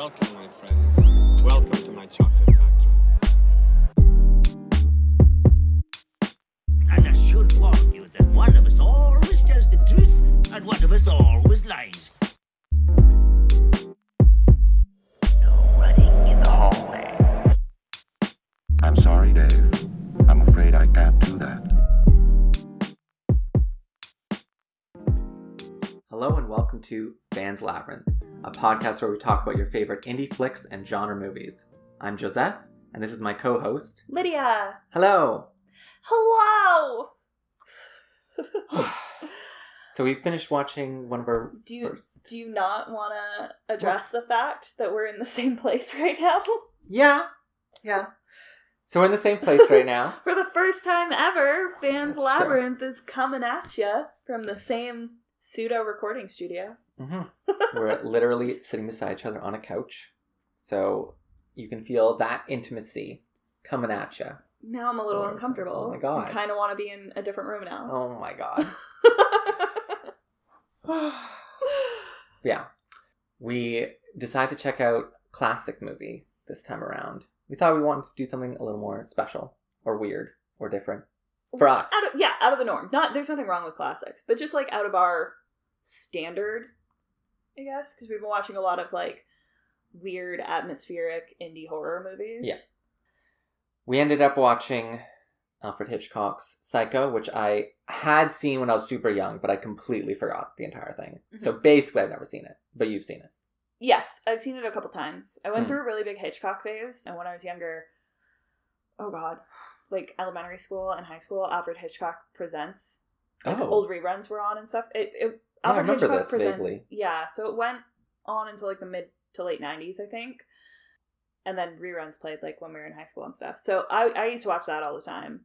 Welcome, my friends. Welcome to my chocolate factory. And I should warn you that one of us always tells the truth and one of us always lies. No running in the hallway. I'm sorry, Dave. I'm afraid I can't do that. Hello and welcome to Fans Labyrinth, a podcast where we talk about your favorite indie flicks and genre movies. I'm Joseph, and this is my co-host. Lydia. Hello. Hello. So we finished watching one of our do you first. do you not want to address the fact that we're in the same place right now? Yeah, yeah. So we're in the same place right now. For the first time ever, Fans That's true. Labyrinth is coming at you from the same pseudo recording studio. Hmm We're literally sitting beside each other on a couch, so you can feel that intimacy coming at you. Now I'm a little Oh, uncomfortable. oh my God. I kind of want to be in a different room now. Oh my god. yeah. We decided to check out classic movie this time around. We thought we wanted to do something a little more special or weird or different for us. out of, yeah, out of the norm. Not there's nothing wrong with classics, but just like out of our standard, I guess, because we've been watching a lot of like weird atmospheric indie horror movies. Yeah. We ended up watching Alfred Hitchcock's Psycho, which I had seen when I was super young, but I completely forgot the entire thing. So basically, I've never seen it, but you've seen it. Yes, I've seen it a couple times. I went Hmm. through a really big Hitchcock phase, and when I was younger, oh god, like elementary school and high school, Alfred Hitchcock presents. Like Oh. old reruns were on and stuff. It, it I Alfred remember Hitchcock this presents. vaguely. Yeah, so it went on until like the mid to late '90s, I think, and then reruns played like when we were in high school and stuff. So I I used to watch that all the time,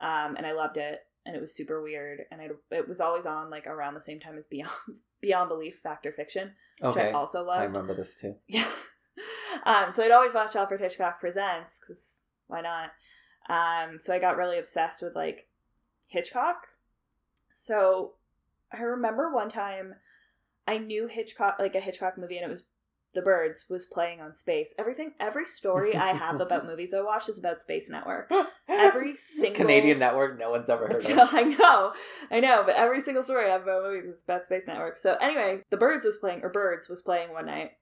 um, and I loved it, and it was super weird, and it it was always on like around the same time as Beyond Beyond Belief, Fact or Fiction, which Okay. I also loved. I remember this too. Yeah. Um, so I'd always watch Alfred Hitchcock Presents because why not? Um, so I got really obsessed with like Hitchcock. So I remember one time I knew Hitchcock, like a Hitchcock movie, and it was The Birds was playing on Space. Everything, every story I have about movies I watch is about Space Network. Every single Canadian network no one's ever heard of. I know, I know, but every single story I have about movies is about Space Network. So anyway, The Birds was playing, or Birds was playing one night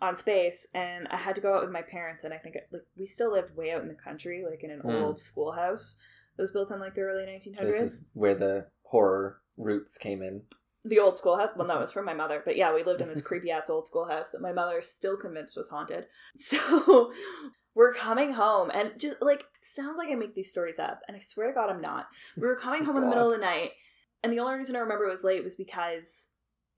on Space, and I had to go out with my parents, and I think like we still lived way out in the country, like in an Mm. old schoolhouse that was built in like the early 1900s. This is where the horror roots came in. The old schoolhouse. Well, that was from my mother, but yeah, we lived in this creepy ass old schoolhouse that my mother is still convinced was haunted. So we're coming home, and just like sounds like I make these stories up, and I swear to God, I'm not. We were coming home in the middle of the night, and the only reason I remember it was late was because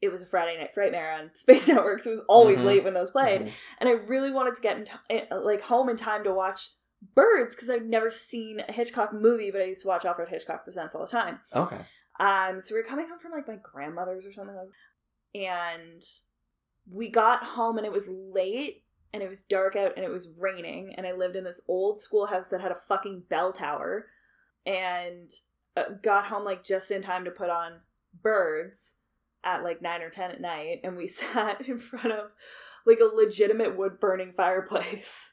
it was a Friday night frightmare on Space Network, so it was always Mhm. late when those played, Mhm. and I really wanted to get in t- like home in time to watch Birds because I'd never seen a Hitchcock movie, but I used to watch Alfred Hitchcock Presents all the time. Okay. Um, so we were coming home from like my grandmother's or something, and we got home and it was late and it was dark out and it was raining and I lived in this old schoolhouse that had a fucking bell tower, and uh, got home like just in time to put on Birds at like nine or ten at night, and we sat in front of like a legitimate wood burning fireplace.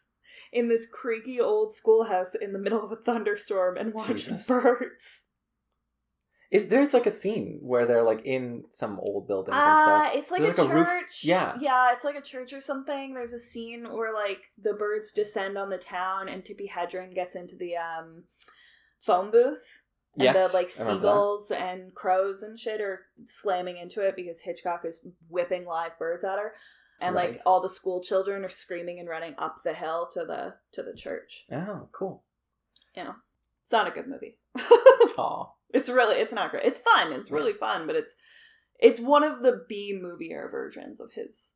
In this creaky old schoolhouse in the middle of a thunderstorm and watched Jesus. birds. Is there's like a scene where they're like in some old buildings and Uh, stuff? it's like There's a like a roof- church. yeah. Yeah, it's like a church or something. There's a scene where like the birds descend on the town and Tippi Hedren gets into the um phone booth. And Yes, the like I remember that. seagulls and crows and shit are slamming into it because Hitchcock is whipping live birds at her. And Right. like all the school children are screaming and running up the hill to the to the church. Oh, cool. Yeah. It's not a good movie. Aw. It's really it's not great. It's fun. It's really fun, but it's it's one of the B movier versions of his.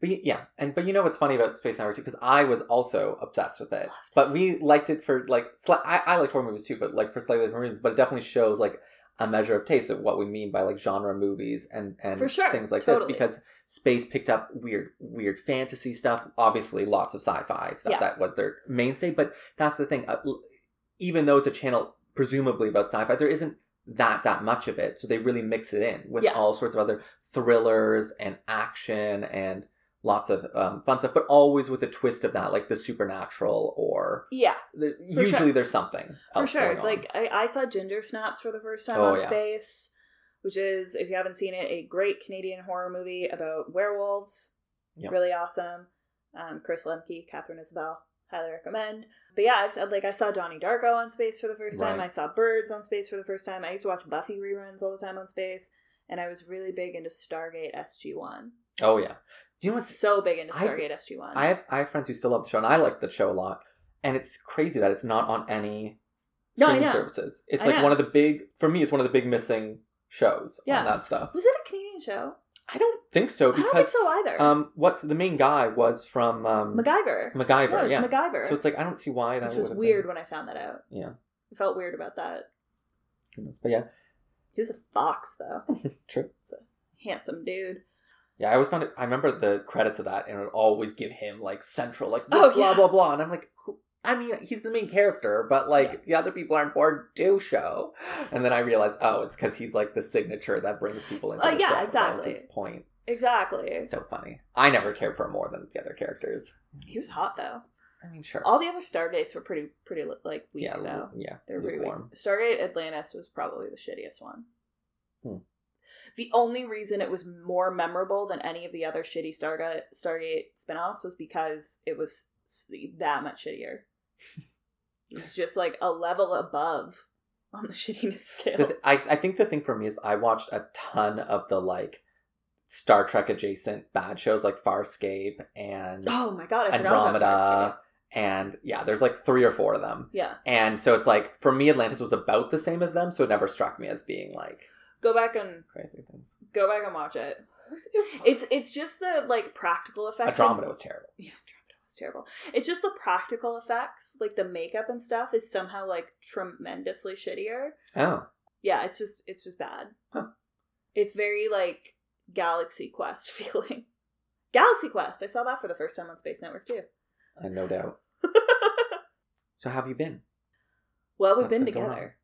But yeah, and but you know what's funny about Space Network too? Because I was also obsessed with it. But we liked it for like sli- I I like horror movies too, but like for slightly different reasons. But it definitely shows like a measure of taste of what we mean by like genre movies and and For sure, things like totally. this because space picked up weird weird fantasy stuff. Obviously, lots of sci-fi stuff Yeah. that was their mainstay. But that's the thing. Uh, even though it's a channel presumably about sci-fi, there isn't that that much of it. So they really mix it in with Yeah. all sorts of other thrillers and action and lots of um, fun stuff, but always with a twist of that, like the supernatural or Yeah, the, usually sure. there's something. for sure. Like I, I saw Ginger Snaps for the first time Oh, on yeah. Space, which is if you haven't seen it, a great Canadian horror movie about werewolves. Yep. Really awesome. Um, Kris Lemche, Katharine Isabelle, highly recommend. But yeah, I've said like I saw Donnie Darko on Space for the first time. Right. I saw Birds on Space for the first time. I used to watch Buffy reruns all the time on Space, and I was really big into Stargate SG One. oh yeah, you know what's so big into Stargate SG One. I have I have friends who still love the show, and I like the show a lot. And it's crazy that it's not on any No, streaming services. It's I like know. one of the big for me. It's one of the big missing shows Yeah. on that stuff. was it a Canadian show? I don't think so because I don't think so either. um, what's the main guy was from um, MacGyver. MacGyver, No, yeah. MacGyver. So it's like I don't see why that which was weird Been, when I found that out. yeah, I felt weird about that. knows? but yeah, He was a fox, though. true. Handsome dude. Yeah, I always found it. I remember the credits of that, and it would always give him like central, like Oh, blah yeah. blah blah, and I'm like, who? I mean, he's the main character, but like Yeah. the other people are important do Show, and then I realized, oh, it's because he's like the signature that brings people into Uh, the yeah, show. Exactly. his point. Exactly. So funny. I never cared for him more than the other characters. He was hot though. I mean, sure. All the other Stargates were pretty, pretty like weak yeah, though. yeah. They're pretty weak. Stargate Atlantis was probably the shittiest one. Hmm. The only reason it was more memorable than any of the other shitty Stargate Stargate spin-offs was because it was that much shittier. It was just like a level above on the shittiness scale. The th- I, I think the thing for me is I watched a ton of the like Star Trek adjacent bad shows like Farscape and oh my god, I Andromeda and yeah, there's like three or four of them. Yeah, And so it's like for me Atlantis was about the same as them, so it never struck me as being like go back and crazy things. go back and watch it. It was, it was. It's it's just the like practical effects. Andromeda was terrible. Yeah, Was terrible. It's just the practical effects, like the makeup and stuff, is somehow like tremendously shittier. Oh. Yeah, it's just it's just bad. Huh. It's very like Galaxy Quest feeling. Galaxy Quest. I saw that for the first time on Space Network too. I no doubt. So how have you been? well, we've What's been been together.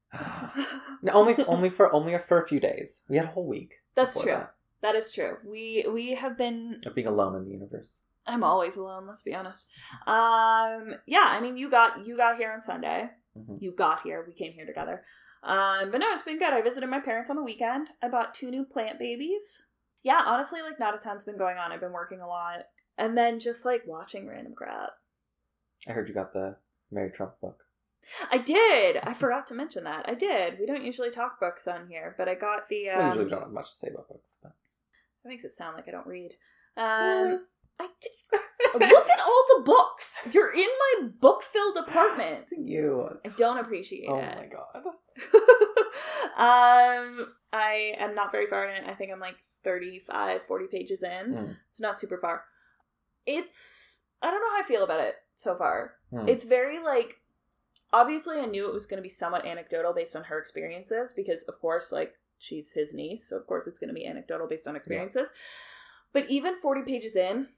No, only only for only for a few days. We had a whole week. That's true. That is true. We we have been Of being alone in the universe. I'm always alone, let's be honest. Um yeah, I mean you got you got here on Sunday. Mhm. You got here, we came here together. Um but no, it's been good. I visited my parents on the weekend. I bought two new plant babies. Yeah, honestly, like not a ton's been going on. I've been working a lot. And then just like watching random crap. I heard you got the Mary Trump book. I did. I forgot to mention that. I did. We don't usually talk books on here, but I got the um Well, usually we don't have much to say about books, but That makes it sound like I don't read. Um, I just Mm. look at all the books. You're in my book-filled apartment. you. I don't appreciate Oh it. Oh my god. um, I am not very far in it. I think I'm like 35, 40 pages in, Mm. so not super far. It's I don't know how I feel about it so far. Hmm. It's very like obviously I knew it was going to be somewhat anecdotal based on her experiences because of course like she's his niece, so of course it's going to be anecdotal based on experiences. But even 40 pages in,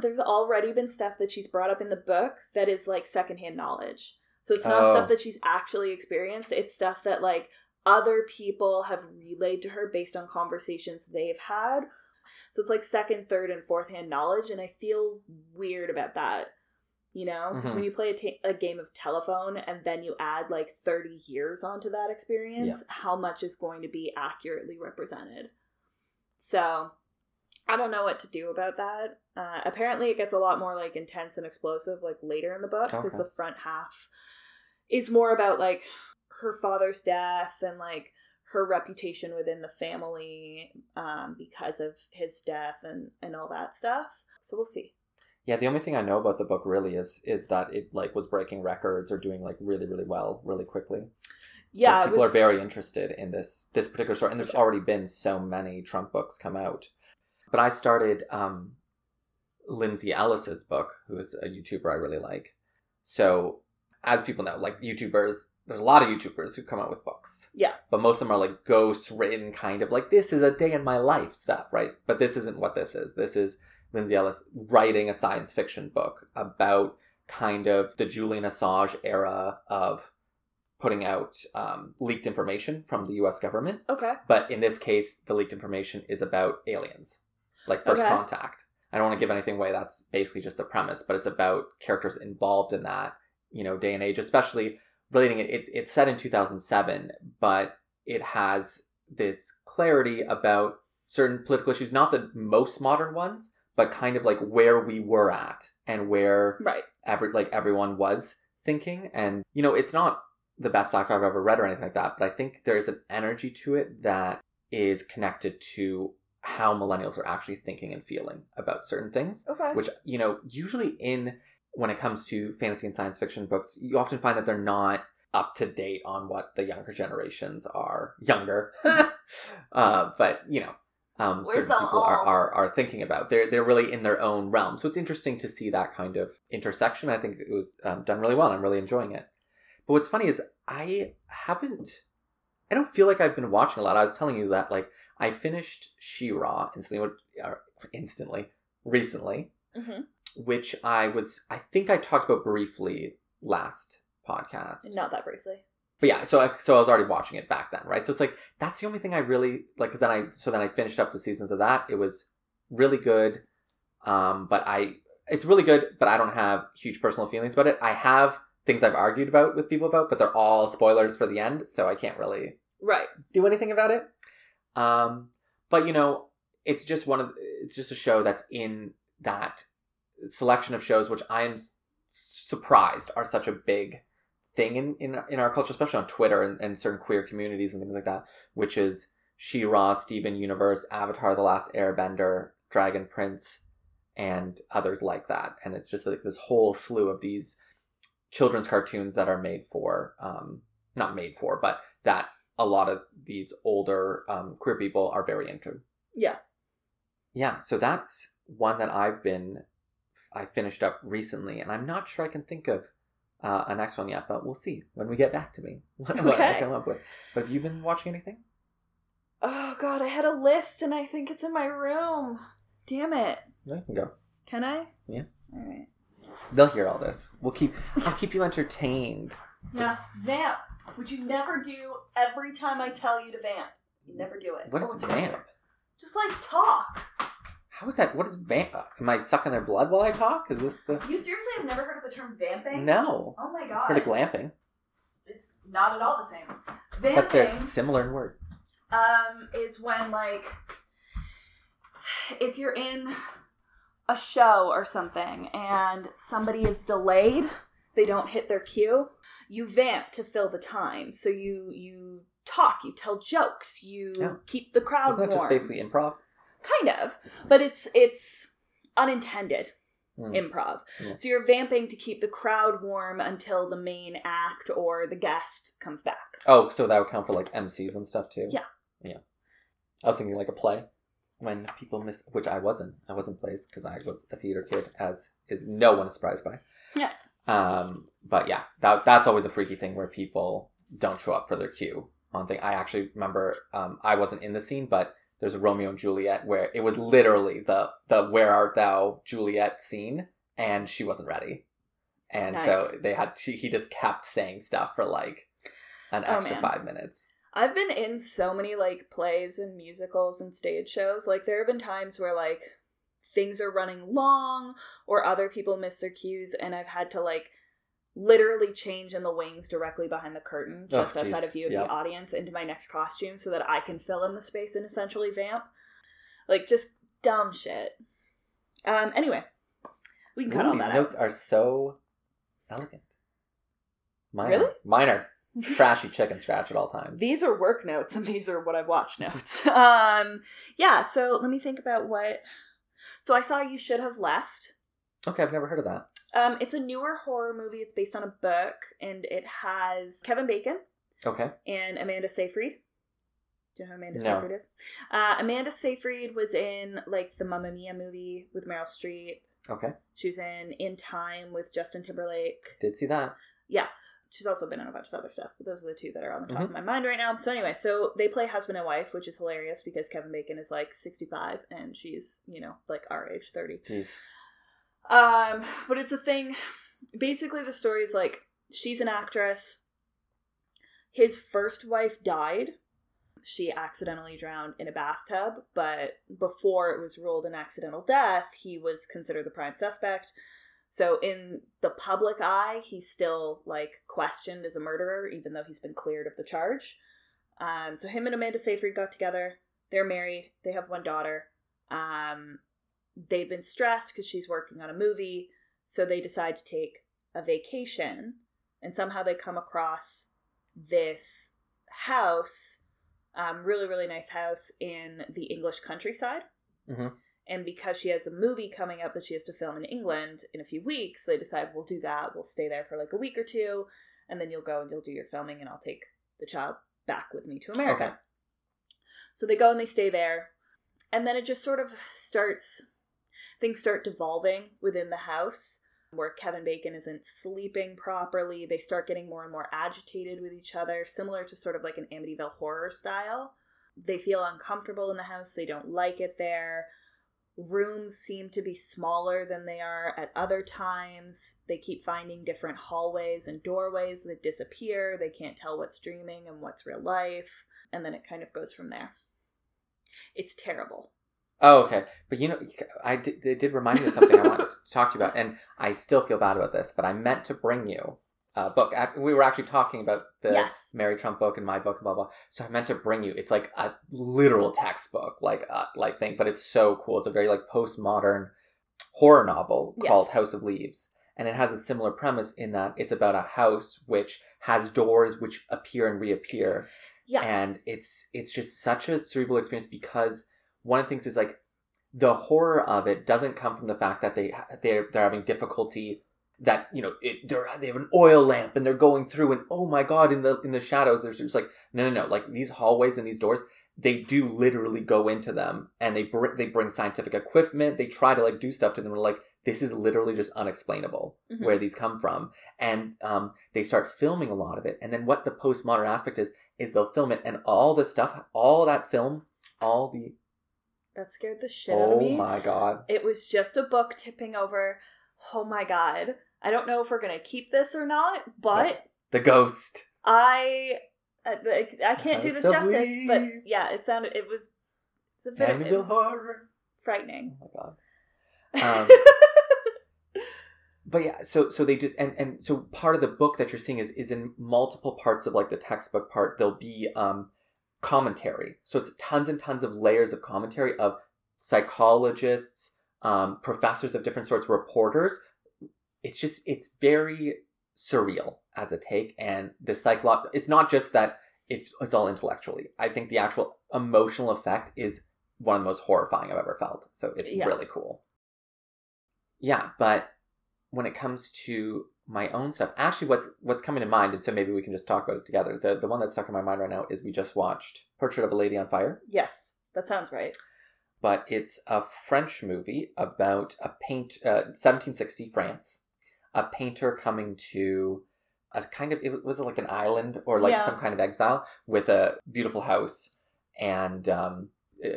there's already been stuff that she's brought up in the book that is like secondhand knowledge. So it's not Oh. stuff that she's actually experienced, it's stuff that like other people have relayed to her based on conversations they've had. So it's like second, third, and fourth hand knowledge, and I feel weird about that. You know, because Mhm. when you play a, ta- a game of telephone and then you add like 30 years onto that experience, how much is going to be accurately represented? So I don't know what to do about that. Uh, apparently, it gets a lot more like intense and explosive like later in the book because Okay. the front half is more about like her father's death and like her reputation within the family um, because of his death and and all that stuff. So we'll see. Yeah, the only thing I know about the book really is is that it like was breaking records or doing like really really well really quickly. Yeah, so people was- are very interested in this this particular story, and there's Sure. already been so many Trump books come out. But I started um, Lindsay Ellis's book, who is a YouTuber I really like. So, as people know, like YouTubers, there's a lot of YouTubers who come out with books. Yeah. But most of them are like ghost written, kind of like this is a day in my life stuff, right? But this isn't what this is. This is Lindsay Ellis writing a science fiction book about kind of the Julian Assange era of putting out um, leaked information from the US government. Okay. But in this case, the leaked information is about aliens, like first Okay. contact. I don't want to give anything away. That's basically just the premise, but it's about characters involved in that you know day and age, especially relating it. It's it's set in 2007, but it has this clarity about certain political issues, not the most modern ones, but kind of like where we were at and where Right. every like everyone was thinking. And you know, it's not the best sci-fi I've ever read or anything like that, but I think there's an energy to it that is connected to how millennials are actually thinking and feeling about certain things Okay. which you know usually in when it comes to fantasy and science fiction books you often find that they're not up to date on what the younger generations are younger. Uh, but you know um, We're certain so people are, old. are, are thinking about they're they're really in their own realm. So it's interesting to see that kind of intersection. I think it was um, done really well and i'm really enjoying it. But what's funny is i haven't i don't feel like i've been watching a lot. I was telling you that like i finished she-ra instantly instantly recently hmm which I was, I think I talked about briefly last podcast. Not that briefly. But yeah, so I, so I was already watching it back then, right? So it's like that's the only thing I really like. Because then I, so then I finished up the seasons of that. It was really good, um, but I, it's really good, but I don't have huge personal feelings about it. I have things I've argued about with people about, but they're all spoilers for the end, so I can't really Right. do anything about it. Um, but you know, it's just one of it's just a show that's in that selection of shows which I'm surprised are such a big thing in in, in our culture, especially on Twitter and, and certain queer communities and things like that. Which is She-Ra, Steven Universe, Avatar: The Last Airbender, Dragon Prince, and others like that. And it's just like this whole slew of these children's cartoons that are made for, um, not made for, but that a lot of these older um, queer people are very into. Yeah. Yeah, so that's one that I've been, I finished up recently, and I'm not sure I can think of uh, a next one yet, but we'll see when we get back to me what, what I come up with. But have you been watching anything? Oh god, I had a list and I think it's in my room. Damn it. No, you can go. Can I? Yeah. All right. They'll hear all this. We'll keep. I'll keep you entertained. Yeah, vamp. Which you never do every time I tell you to vamp. You never do it. What is Oh, vamp? here. Just like talk. How is that? What is vamp? Am I sucking their blood while I talk? Is this the? You seriously have never heard of the term vamping? No. Oh my god. Heard of glamping, It's not at all the same. Vamping. but they're similar in word. um, is when like if you're in a show or something and somebody is delayed, they don't hit their cue, you vamp to fill the time. So you you talk, you tell jokes, you Yeah. keep the crowd Isn't that just basically improv? kind of, but it's it's unintended Hmm. improv. Yeah. So you're vamping to keep the crowd warm until the main act or the guest comes back. Oh, so that would count for like MCs and stuff too. Yeah. Yeah. I was thinking like a play when people miss, which I wasn't. I wasn't plays because I was a theater kid, as is no one is surprised by. Yeah. Um, but yeah, that that's always a freaky thing where people don't show up for their cue on thing. I actually remember um, I wasn't in the scene, but there's a Romeo and Juliet where it was literally the the Where Art Thou Juliet scene, and she wasn't ready, and so they had she he just kept saying stuff for like an Oh, extra man. five minutes. I've been in so many like plays and musicals and stage shows. Like there have been times where like things are running long or other people miss their cues and I've had to like literally change in the wings directly behind the curtain Oh, just outside of view of Yep. the audience into my next costume so that I can fill in the space and essentially vamp. Like just dumb shit. Um anyway, we can cut Ooh, all these that notes out. are so elegant. Mine Really? Are trashy chicken scratch at all times. These are work notes and these are what I've watched notes. Um yeah, so let me think about what So I saw You Should Have Left. okay, I've never heard of that. Um it's a newer horror movie. It's based on a book and it has Kevin Bacon Okay. and Amanda Seyfried. Do you know who Amanda No. Seyfried is? Uh, Amanda Seyfried was in like the Mamma Mia movie with Meryl Streep. Okay. She was in In Time with Justin Timberlake. Did see that. Yeah. She's also been in a bunch of other stuff, but those are the two that are on the top Mhm. of my mind right now. So anyway, so they play husband and wife, which is hilarious because Kevin Bacon is like 65 and she's, you know, like our age, 30. Jeez. Um, but it's a thing. Basically, the story is like she's an actress. His first wife died, she accidentally drowned in a bathtub, but before it was ruled an accidental death, he was considered the prime suspect. So in the public eye, he's still like questioned as a murderer, even though he's been cleared of the charge. Um, so him and Amanda Seyfried got together. They're married. They have one daughter. Um, they've been stressed because she's working on a movie, so they decide to take a vacation. And somehow they come across this house, um, really really nice house in the English countryside. Mhm. And because she has a movie coming up that she has to film in England in a few weeks, they decide we'll do that. We'll stay there for like a week or two, and then you'll go and you'll do your filming, and I'll take the child back with me to America. Okay. So they go and they stay there, and then it just sort of starts. Things start devolving within the house where Kevin Bacon isn't sleeping properly. They start getting more and more agitated with each other, similar to sort of like an Amityville horror style. They feel uncomfortable in the house. They don't like it there. Rooms seem to be smaller than they are at other times. They keep finding different hallways and doorways that disappear. They can't tell what's dreaming and what's real life. And then it kind of goes from there. It's terrible. Oh, okay. But you know, I did, it did remind me of something I wanted to talk to you about, and I still feel bad about this, but I meant to bring you a book. We were actually talking about the Yes. Mary Trump book and my book, blah blah. Blah. So I meant to bring you. It's like a literal textbook, like uh, like thing, but it's so cool. It's a very like postmodern horror novel Yes. called House of Leaves, and it has a similar premise in that it's about a house which has doors which appear and reappear Yeah. and it's it's just such a cerebral experience because one of the things is like the horror of it doesn't come from the fact that they they're they're having difficulty that you know it, they're they have an oil lamp and they're going through and oh my god in the in the shadows there's just like no no no like these hallways and these doors they do literally go into them and they bring they bring scientific equipment they try to like do stuff to them and like this is literally just unexplainable Mhm. where these come from and um, they start filming a lot of it and then what the postmodern aspect is is they'll film it and all the stuff all that film all the That scared the shit out of oh me. my god It was just a book tipping over. Oh my god. I don't know if we're going to keep this or not, but the ghost. I I, I can't do this justice, but yeah, it sounded it was it's a bit it Amityville was horror. frightening. oh my god. Um, but yeah so so they just and and so part of the book that you're seeing is is in multiple parts of like the textbook part. There'll be um commentary. So it's tons and tons of layers of commentary of psychologists um professors of different sorts reporters it's just it's very surreal as a take and the psycholo- it's not just that it's it's all intellectually i think the actual emotional effect is one of the most horrifying i've ever felt so it's Yeah. really cool yeah but when it comes to my own stuff actually what's what's coming to mind and so maybe we can just talk about it together the the one that's stuck in my mind right now is we just watched portrait of a lady on fire yes, that sounds right. but it's a French movie about a paint, uh, 1760 France, a painter coming to a kind of it was like an island or like Yeah. some kind of exile with a beautiful house, and um,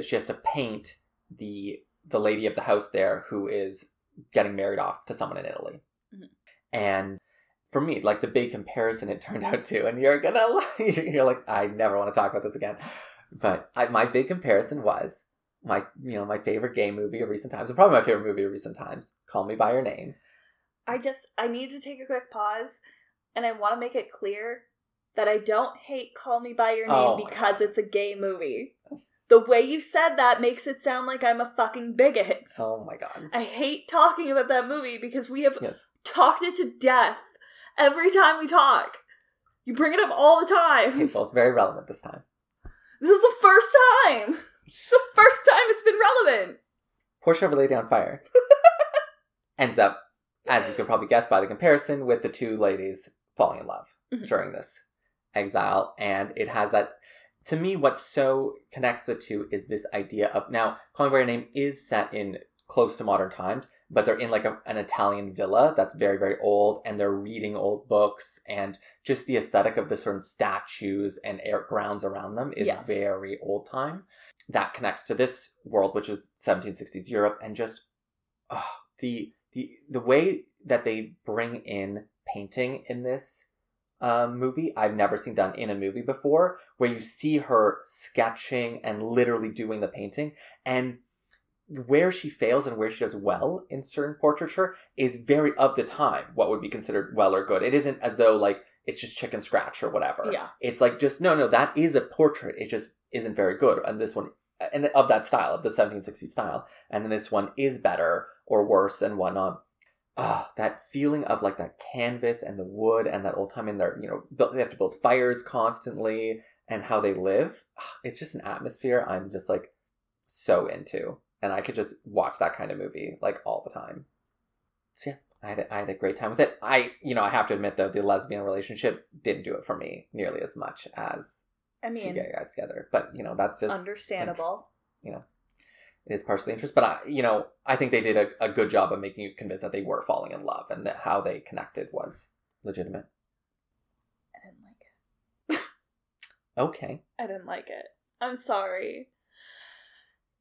she has to paint the the lady of the house there who is getting married off to someone in Italy, Mhm. and. For me, like the big comparison it turned out to, and you're gonna, you're like, I never want to talk about this again. But I, my big comparison was my you know my favorite gay movie of recent times and probably my favorite movie of recent times call me by your name I just I need to take a quick pause and I want to make it clear that I don't hate Call Me by Your Name Oh because it's a gay movie. The way you said that makes it sound like I'm a fucking bigot. oh my god I hate talking about that movie because we have yes talked it to death every time we talk. You bring it up all the time. okay well it's very relevant this time This is the first time. The first time it's been relevant. of a lady on fire ends up as you can probably guess by the comparison with the two ladies falling in love Mhm. during this exile and it has that to me what so connects the two is this idea of now call me by your name is set in close to modern times but they're in like a, an italian villa that's very very old and they're reading old books and just the aesthetic of the certain statues and air grounds around them is Yeah. very old time that connects to this world which is 1760s europe and just oh, the the the way that they bring in painting in this um, movie I've never seen done in a movie before, where you see her sketching and literally doing the painting, and where she fails and where she does well in certain portraiture is very of the time what would be considered well or good. It isn't as though like it's just chicken scratch or whatever. Yeah. It's like just no, no, that is a portrait. It just isn't very good. And this one, and of that style, of the 1760s style, and then this one is better or worse and whatnot. Ah, that feeling of like that canvas and the wood and that old time in there, you know, they have to build fires constantly and how they live. Ah, It's just an atmosphere I'm just like so into, and I could just watch that kind of movie like all the time. So yeah, I had, had a great time with it. I, you know, I have to admit though, the lesbian relationship didn't do it for me nearly as much as I two mean, gay guys together. But you know, that's just understandable. you know, it is partially interest. But I, you know, I think they did a, a good job of making you convinced that they were falling in love and that how they connected was legitimate. I didn't like it. Okay. I didn't like it. I'm sorry.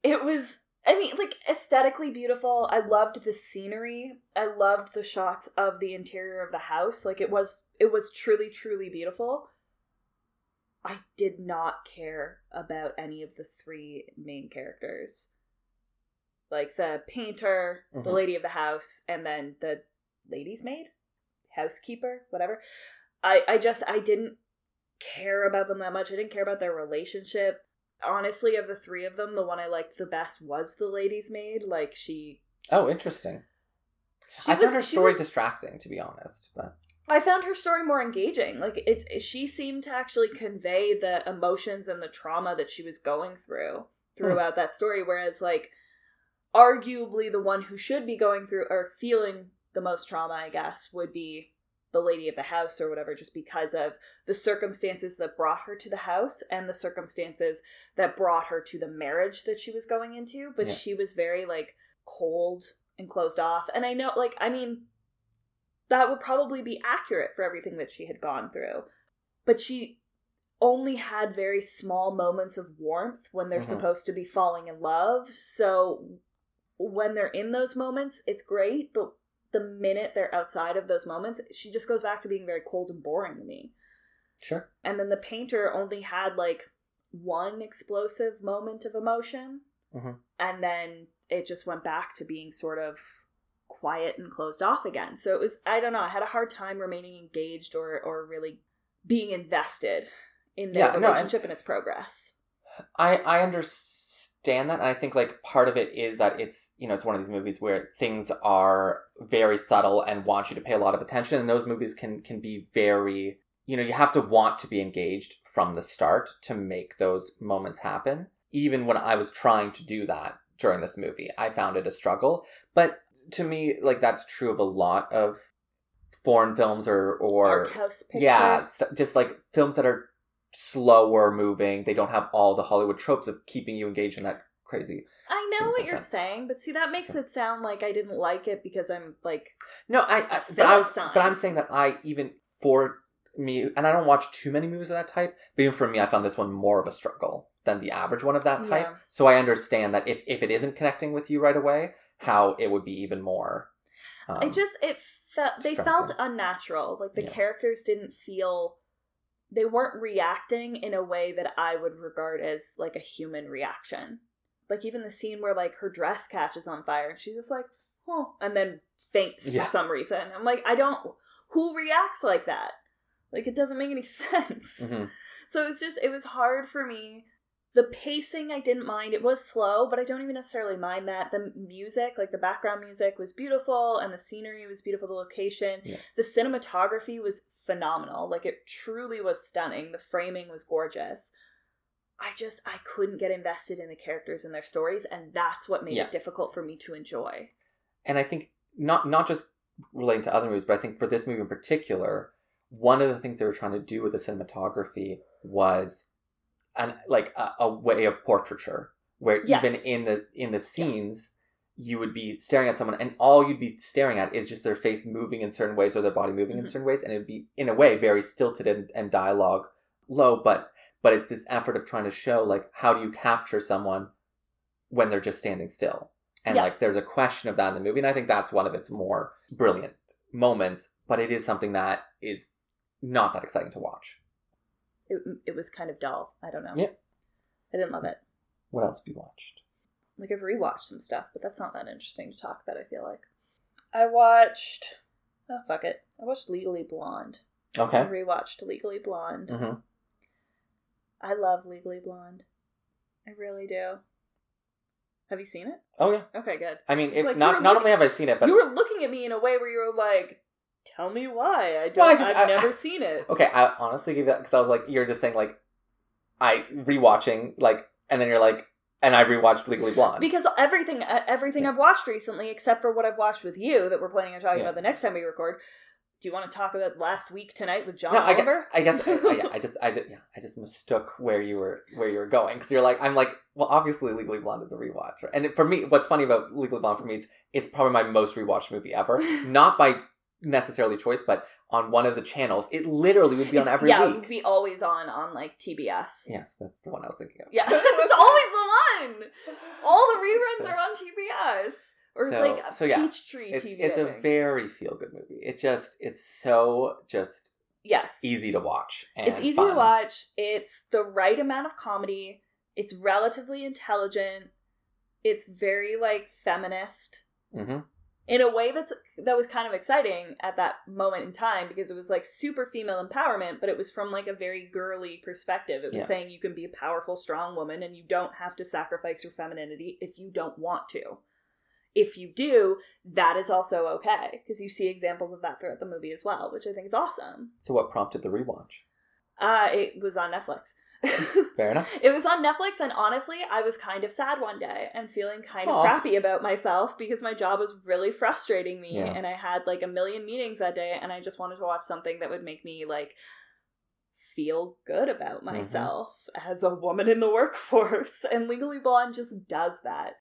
It was I mean, like aesthetically beautiful. I loved the scenery. I loved the shots of the interior of the house. Like it was it was truly truly beautiful. I did not care about any of the three main characters. Like the painter, the Mhm. lady of the house, and then the lady's maid, housekeeper, whatever. I I just I didn't care about them that much. I didn't care about their relationship. Honestly, of the three of them, the one I liked the best was the lady's maid. Like she, Oh, interesting. she I was, found her story was- distracting, to be honest. But I found her story more engaging. Like it, she seemed to actually convey the emotions and the trauma that she was going through hmm. throughout that story. Whereas, like, arguably the one who should be going through or feeling the most trauma, I guess, would be the lady of the house or whatever, just because of the circumstances that brought her to the house and the circumstances that brought her to the marriage that she was going into. But Yeah. she was very like cold and closed off. And I know, like, I mean, that would probably be accurate for everything that she had gone through. But she only had very small moments of warmth when they're Mhm. supposed to be falling in love. So when they're in those moments, it's great, but the minute they're outside of those moments, she just goes back to being very cold and boring to me. sure. And then the painter only had like one explosive moment of emotion, Mhm. and then it just went back to being sort of quiet and closed off again. So it was I don't know, I had a hard time remaining engaged or or really being invested in their Yeah, no, relationship and its progress. I I understand that, and I think like part of it is that it's you know it's one of these movies where things are very subtle and want you to pay a lot of attention, and those movies can can be very you know you have to want to be engaged from the start to make those moments happen. Even when I was trying to do that during this movie, I found it a struggle. But to me, like that's true of a lot of foreign films or or Art house pictures. yeah, st- just like films that are slower moving. They don't have all the Hollywood tropes of keeping you engaged in that crazy. I know what like you're that. saying, but see that makes it sound like I didn't like it because I'm like No, I, I but I was, but I'm saying that I even for me, and I don't watch too many movies of that type. But even for me, I found this one more of a struggle than the average one of that type. Yeah. So I understand that if if it isn't connecting with you right away, how it would be even more. Um, it just it felt they felt unnatural. Like the Yeah. characters didn't feel they weren't reacting in a way that I would regard as like a human reaction. Like even the scene where like her dress catches on fire and she's just like, oh, and then faints Yeah. for some reason. I'm like, I don't. Who reacts like that? Like it doesn't make any sense. mhm. So it was just it was hard for me. The pacing I didn't mind. It was slow, but I don't even necessarily mind that. The music, like the background music was beautiful and the scenery was beautiful, the location. Yeah. The cinematography was phenomenal. Like it truly was stunning. The framing was gorgeous. I just I couldn't get invested in the characters and their stories and that's what made Yeah. it difficult for me to enjoy. and I think not not just relating to other movies, but I think for this movie in particular, one of the things they were trying to do with the cinematography was an like a, a way of portraiture, where Yes. even in the in the scenes, you would be staring at someone, and all you'd be staring at is just their face moving in certain ways or their body moving in Mhm. certain ways, and it'd be in a way very stilted and, and dialogue low, but but it's this effort of trying to show like how do you capture someone when they're just standing still and Yeah. like there's a question of that in the movie and i think that's one of its more brilliant moments but it is something that is not that exciting to watch. It, it was kind of dull. I don't know. Yeah. I didn't love it. What else have you watched? Like I've rewatched some stuff, but that's not that interesting to talk about. I feel like I watched. Oh fuck it! I watched Legally Blonde. I Okay. rewatched Legally Blonde. hmm I love Legally Blonde. I really do. Have you seen it? Oh yeah. Okay, good. I mean, it, Like, not not only have I seen it, but you were looking at me in a way where you were like, "Tell me why." I don't. Well, I just- I've I- never seen it. okay. I honestly gave that because I was like, you're just saying like, I rewatching like, and then you're like, and I rewatched Legally Blonde. Because everything, everything I've watched recently, except for what I've watched with you, that we're planning on talking Yeah. about the next time we record. Do you want to talk about last week tonight with John no, I guess, Oliver? I guess, I, yeah, I just, I just, yeah, I just mistook where you were, where you were going because you're like, I'm like, well, obviously, Legally Blonde is a rewatch, and it, for me, what's funny about Legally Blonde for me is it's probably my most rewatched movie ever, not by necessarily choice, but on one of the channels, it literally would be on It's- every yeah, it week. would be always on on like TBS. Yes, that's the one I was thinking of. Yeah, it's always the one. All the reruns So- are on TBS or So- like so yeah, Peachtree It's TV. it's a very feel good movie. It just it's so just yes, easy to watch. And It's easy fun. to watch. It's the right amount of comedy. It's relatively intelligent. It's very like feminist hmm in a way that's that was kind of exciting at that moment in time because it was like super female empowerment, but it was from like a very girly perspective. It was Yeah. saying you can be a powerful, strong woman and you don't have to sacrifice your femininity if you don't want to. If you do, that is also okay because you see examples of that throughout the movie as well, which I think is awesome. So what prompted the rewatch? Uh, it was on Netflix. Fair enough. It was on Netflix, and honestly, I was kind of sad one day and feeling kind of crappy about myself because my job was really frustrating me, Yeah. and I had like a million meetings that day, and I just wanted to watch something that would make me like feel good about Mm-hmm. myself as a woman in the workforce. And Legally Blonde just does that.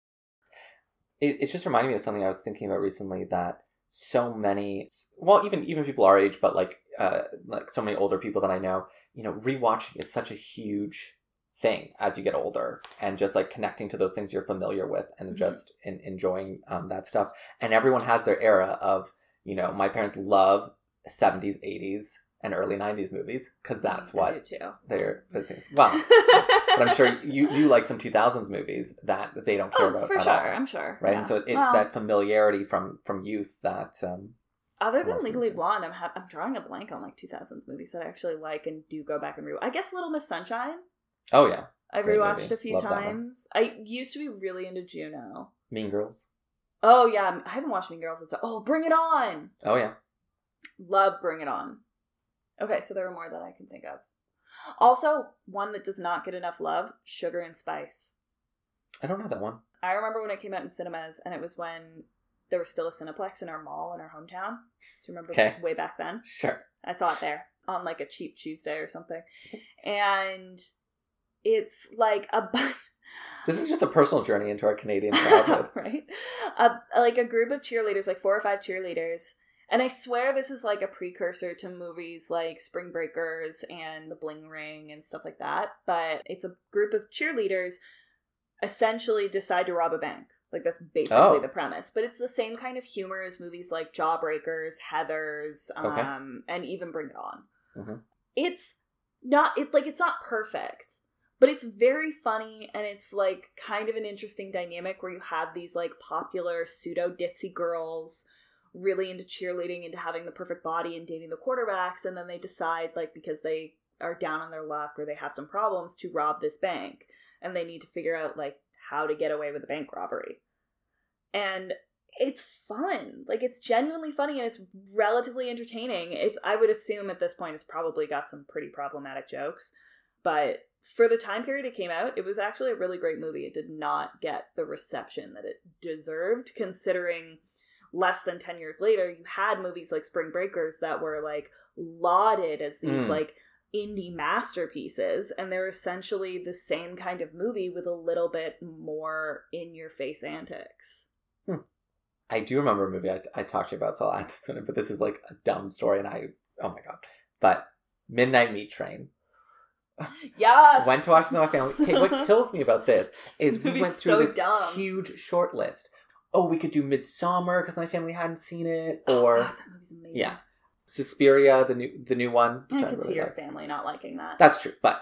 It, it's just reminding me of something I was thinking about recently that so many well even even people our age but like uh like so many older people that I know you know rewatching is such a huge thing as you get older and just like connecting to those things you're familiar with and Mhm. just in, enjoying um, that stuff and everyone has their era of you know my parents love 70s 80s and early 90s movies because that's I what they're the things well but i'm sure you you like some 2000s movies that they don't care oh, about for sure. all I'm sure. right yeah. and so it's Well, that familiarity from from youth that um Other than Legally Blonde, I'm ha- I'm drawing a blank on like 2000s movies that I actually like and do go back and rewatch. I guess Little Miss Sunshine. oh yeah I've Great rewatched a few Love times. I used to be really into Juno. mean girls Oh yeah, I haven't watched Mean Girls since. Oh, Bring It On! oh yeah Love Bring It On. Okay, so there are more that I can think of. Also, one that does not get enough love: Sugar and Spice. i don't know that one I remember when it came out in cinemas, and it was when there was still a Cineplex in our mall in our hometown. Do you remember Okay. way back then? sure I saw it there on like a cheap Tuesday or something. And it's like a bunch this is just a personal journey into our canadian childhood right? A, like a group of cheerleaders, like four or five cheerleaders. And I swear this is like a precursor to movies like Spring Breakers and The Bling Ring and stuff like that. But it's a group of cheerleaders essentially decide to rob a bank. Like that's basically Oh. the premise. But it's the same kind of humor as movies like Jawbreakers, Heathers, Okay. um, and even Bring It On. Mhm. It's not it like it's not perfect, but it's very funny and it's like kind of an interesting dynamic where you have these like popular pseudo ditzy girls really into cheerleading into having the perfect body and dating the quarterbacks and then they decide like because they are down on their luck or they have some problems to rob this bank. And they need to figure out like how to get away with a bank robbery. And it's fun. Like it's genuinely funny and it's relatively entertaining. It's i would assume at this point it's probably got some pretty problematic jokes. But for the time period it came out it was actually a really great movie. It did not get the reception that it deserved considering less than 10 years later you had movies like spring breakers that were like lauded as these Mm. like indie masterpieces and they're essentially the same kind of movie with a little bit more in your face antics i do remember a movie i, I talked to you about so i'll add this it but this is like a dumb story and i oh my god but midnight meat train yes went to watch the family. Okay, what kills me about this is we went through so this dumb. huge short list. Oh, we could do Midsommar because my family hadn't seen it, Oh, or God, that movie's amazing. yeah, Suspiria, the new the new one. I could really see your liked. family not liking that. That's true, but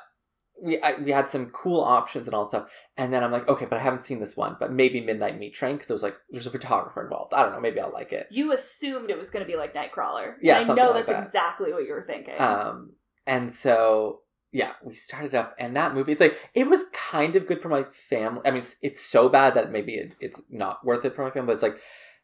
we I, we had some cool options and all stuff. And then I'm like, okay, but I haven't seen this one, but maybe Midnight Meat Train because there was like there's a photographer involved. I don't know, maybe I'll like it. you assumed it was going to be like Nightcrawler. Yeah, I know like that's that. exactly what you were thinking. Um, and so yeah, we started up, and that movie, it's like it was kind of good for my family. I mean, it's, it's so bad that maybe it, it's not worth it for my family. But it's like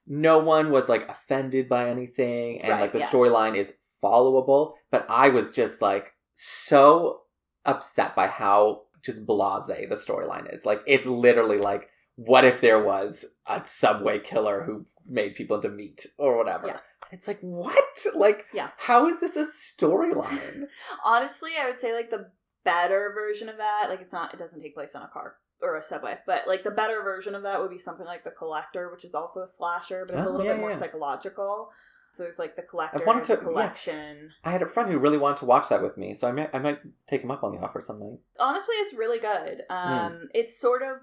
no one was like offended by anything, and Right, like the yeah. storyline is followable. But I was just like so upset by how just blasé the storyline is. Like it's literally like, what if there was a subway killer who made people into meat or whatever? Yeah. It's like what? Like Yeah. how is this a storyline? Honestly, I would say like the better version of that, like it's not, it doesn't take place on a car or a subway, but like the better version of that would be something like The Collector, which is also a slasher, but it's a Oh, little yeah, bit more yeah. psychological. So there's like The Collector, wanted the to- yeah. collection. I had a friend who really wanted to watch that with me, so I might I might take him up on the offer some night. Honestly, it's really good. Um, It's sort of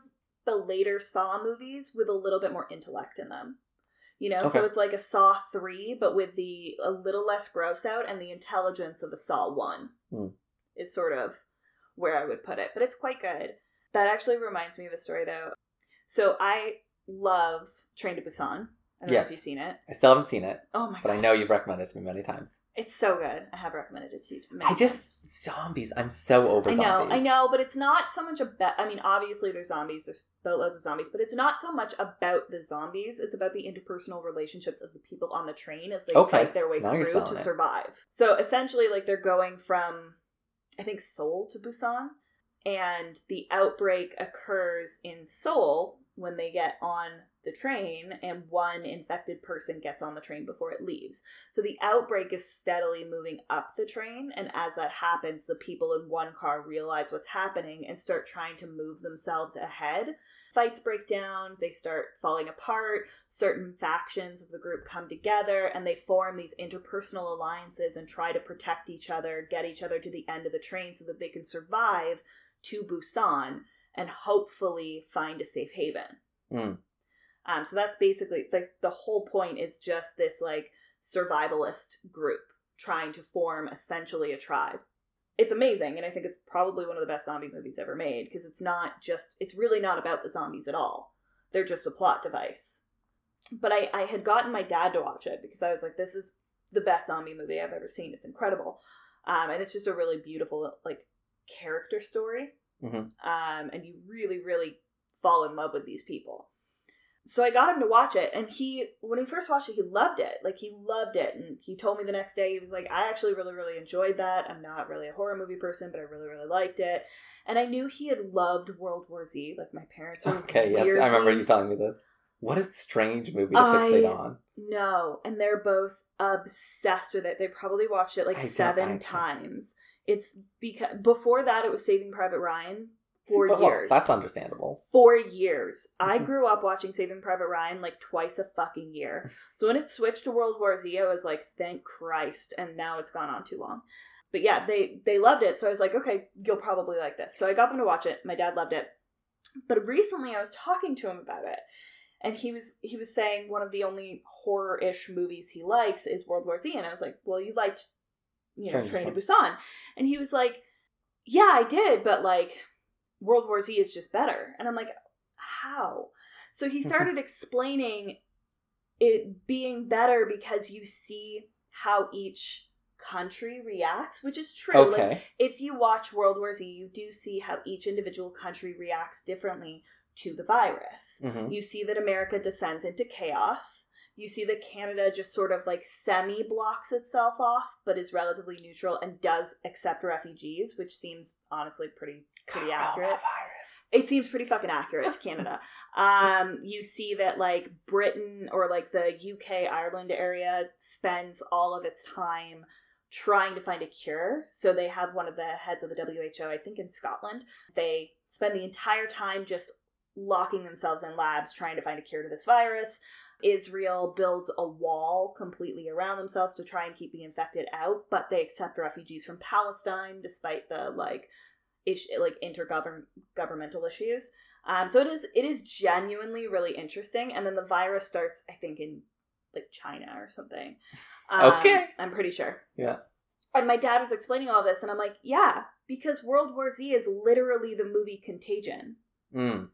the later Saw movies with a little bit more intellect in them. You know, so it's like a Saw three, but with the a little less gross out and the intelligence of a Saw one. Hmm. Is sort of where I would put it, but it's quite good. That actually reminds me of a story though. So I love Train to Busan. I don't know Yes. if you've seen it. I still haven't seen it, Oh my but god, I know you've recommended it to me many times. It's so good. I have recommended it to you. I just zombies. I'm so over I know, zombies. I know, but it's not so much about. I mean, obviously there's zombies, there's boatloads of zombies, but it's not so much about the zombies. It's about the interpersonal relationships of the people on the train as they Okay, fight their way now through to it. survive. So essentially, like they're going from, I think Seoul to Busan, and the outbreak occurs in Seoul when they get on the train, and one infected person gets on the train before it leaves. So the outbreak is steadily moving up the train, and as that happens, the people in one car realize what's happening and start trying to move themselves ahead. Fights break down, they start falling apart, certain factions of the group come together, and they form these interpersonal alliances and try to protect each other, get each other to the end of the train so that they can survive to Busan and hopefully find a safe haven. Mm. Um, so that's basically the the whole point is just this like survivalist group trying to form essentially a tribe. It's amazing, and I think it's probably one of the best zombie movies ever made because it's not just it's really not about the zombies at all. They're just a plot device. But I, I had gotten my dad to watch it because I was like, this is the best zombie movie I've ever seen. It's incredible. Um, and it's just a really beautiful like character story. Mhm. Um, and you really, really fall in love with these people. So I got him to watch it, and he, when he first watched it, he loved it. Like he loved it, and he told me the next day he was like, "I actually really, really enjoyed that. I'm not really a horror movie person, but I really, really liked it." And I knew he had loved World War Z. Like my parents are Okay, yes, I remember you telling me this. What a strange movie to I- fixate on. No, and they're both obsessed with it. They probably watched it like I seven times. It's because before that it was Saving Private Ryan for Well, years. that's understandable. Four years. I Mhm. grew up watching Saving Private Ryan like twice a fucking year. So when it switched to World War Z, I was like, thank Christ, and now it's gone on too long. But yeah, they they loved it, so I was like, okay, you'll probably like this. So I got them to watch it. My dad loved it. But recently I was talking to him about it. And he was he was saying one of the only horror-ish movies he likes is World War Z. And I was like, Well, you liked you know, Train to Busan. And he was like, Yeah, I did, but like World War Z is just better. And I'm like, How? So he started explaining it being better because you see how each country reacts, which is true. Like, Okay. if you watch World War Z, you do see how each individual country reacts differently to the virus. hmm You see that America descends into chaos. You see that Canada just sort of like semi blocks itself off, but is relatively neutral and does accept refugees, which seems honestly pretty pretty accurate it seems pretty fucking accurate to Canada. Um, you see that like Britain or like the UK Ireland area spends all of its time trying to find a cure. So they have one of the heads of the WHO, I think in Scotland. They spend the entire time just locking themselves in labs trying to find a cure to this virus. Israel builds a wall completely around themselves to try and keep the infected out, but they accept refugees from Palestine despite the like ish like intergovernmental issues. Um, so it is it is genuinely really interesting. And then the virus starts, I think, in like China or something. Um, Okay. I'm pretty sure. Yeah. And my dad was explaining all this, and I'm like, yeah, because World War Z is literally the movie Contagion, Mm.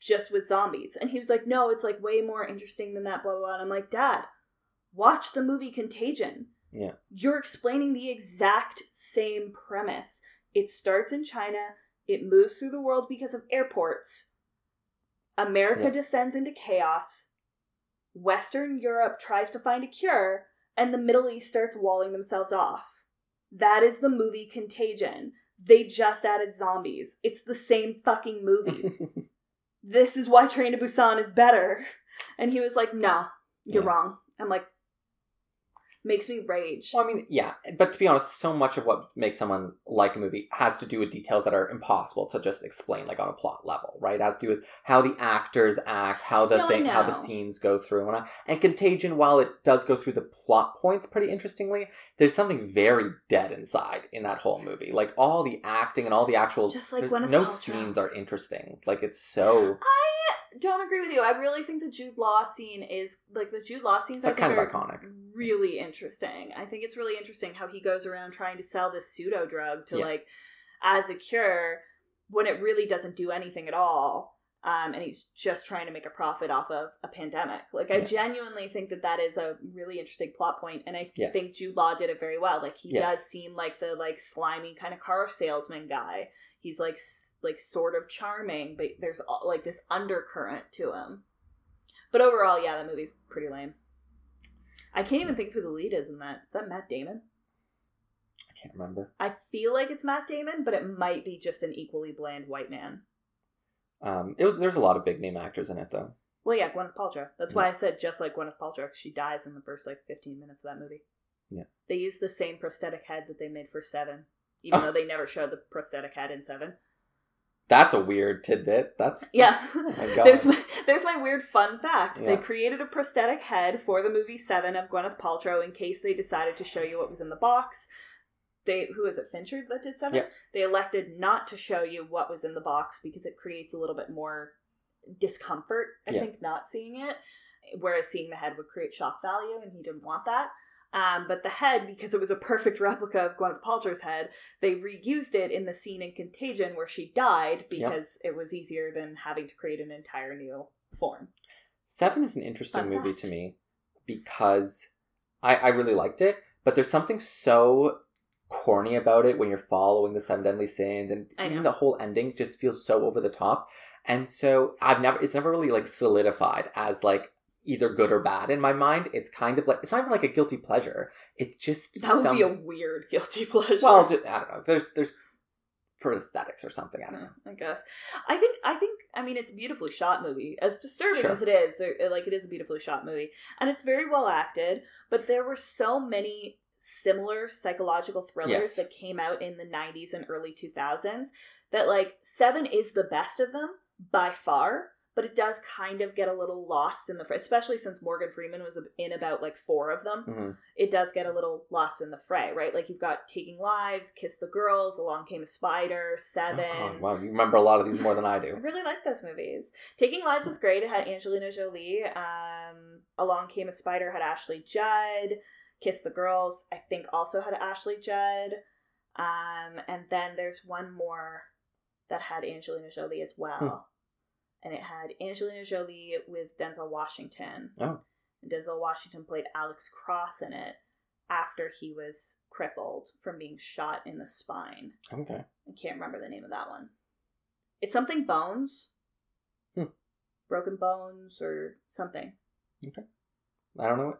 Just with zombies. And he was like, no, it's like way more interesting than that, blah, blah, blah. And I'm like, Dad, watch the movie Contagion. Yeah. You're explaining the exact same premise. It starts in China, it moves through the world because of airports. America Yeah. descends into chaos. Western Europe tries to find a cure, and the Middle East starts walling themselves off. That is the movie Contagion. They just added zombies. It's the same fucking movie. this is why Train to Busan is better. And he was like, no, you're Yeah. wrong. I'm like, makes me rage. Well, I mean, yeah, but to be honest, so much of what makes someone like a movie has to do with details that are impossible to just explain, like on a plot level, right? It has to do with how the actors act, how the No, thing, how the scenes go through, and, and Contagion, while it does go through the plot points pretty interestingly, there's something very dead inside in that whole movie. Like all the acting and all the actual, Just like no Paltrow. scenes are interesting. Like it's so, I don't agree with you. I really think the Jude Law scene is like the Jude Law scenes. It's, like, kind of iconic. Really interesting. I think it's really interesting how he goes around trying to sell this pseudo drug to Yeah. like as a cure when it really doesn't do anything at all. Um, and he's just trying to make a profit off of a pandemic. Like I Yeah. genuinely think that that is a really interesting plot point, and I Yes. think Jude Law did it very well. Like he Yes. does seem like the like slimy kind of car salesman guy. He's like like sort of charming, but there's like this undercurrent to him. But overall, yeah, that movie's pretty lame. I can't even think who the lead is in that. Is that Matt Damon? I can't remember. I feel like it's Matt Damon, but it might be just an equally bland white man. Um, it was there's a lot of big name actors in it though. Well, yeah, Gwyneth Paltrow. That's why I said just like Gwyneth Paltrow. She dies in the first like 15 minutes of that movie. Yeah. They used the same prosthetic head that they made for Seven, even Oh. though they never showed the prosthetic head in Seven. That's a weird tidbit. That's Yeah. Oh my there's my there's my weird fun fact. They created a prosthetic head for the movie Seven of Gwyneth Paltrow in case they decided to show you what was in the box. They who is it Fincher that did Seven? Yeah. They elected not to show you what was in the box because it creates a little bit more discomfort. I Yeah. think not seeing it, whereas seeing the head would create shock value, and he didn't want that. Um, but the head, because it was a perfect replica of Gwyneth Paltrow's head, they reused it in the scene in Contagion where she died because it was easier than having to create an entire new form. Seven is an interesting Fun movie fact. to me because I, I really liked it, but there's something so corny about it when you're following the seven deadly sins and even the whole ending just feels so over the top. And so I've never it's never really like solidified as like either good or bad in my mind. It's kind of like it's not even like a guilty pleasure. It's just That would some, be a weird guilty pleasure. well, I don't know. There's there's for aesthetics or something. I don't know. I guess. I think. I think. I mean, it's a beautifully shot movie. As disturbing Sure. as it is, there, like it is a beautifully shot movie, and it's very well acted. But there were so many similar psychological thrillers Yes. that came out in the '90s and early 2000s that, like, Seven is the best of them by far. But it does kind of get a little lost in the, fr- especially since Morgan Freeman was in about like four of them hmm it does get a little lost in the fray, right? Like you've got Taking Lives, Kiss the Girls, Along Came a Spider, Oh, Seven. God, wow, you remember a lot of these more than I I do. really like those movies. Taking Lives was great. It had Angelina Jolie. Um, Along Came a Spider had Ashley Judd. Kiss the Girls, I think, also had Ashley Judd. Um, and then there's one more that had Angelina Jolie as well. Hmm. And it had Angelina Jolie with Denzel Washington. Oh. And Denzel Washington played Alex Cross in it after he was crippled from being shot in the spine. Okay. I can't remember the name of that one. It's something Bones. Hmm. Broken Bones or something. Okay. I don't know it.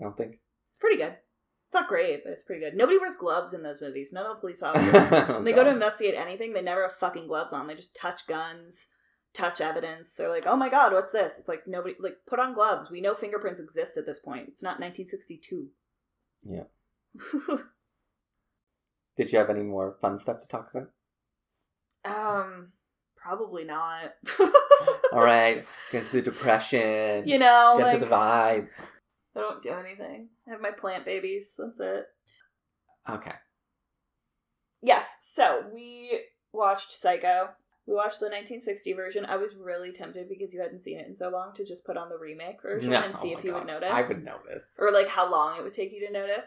I don't think. Pretty good. It's not great, but it's pretty good. Nobody wears gloves in those movies. None of the police officers. Oh, when they go to investigate anything, they never have fucking gloves on. They just touch guns, touch evidence. They're like, oh my god, what's this? It's like nobody like put on gloves. We know fingerprints exist at this point. It's not 1962. Yeah. Did you have any more fun stuff to talk about? um, probably not. All right, get into the depression. you know, get like into the vibe. I don't do anything. I have my plant babies. That's it. Okay. Yes. So we watched Psycho. We watched the 1960 version. I was really tempted because you hadn't seen it in so long to just put on the remake version No, and see oh if you would notice. I would notice. Or like how long it would take you to notice.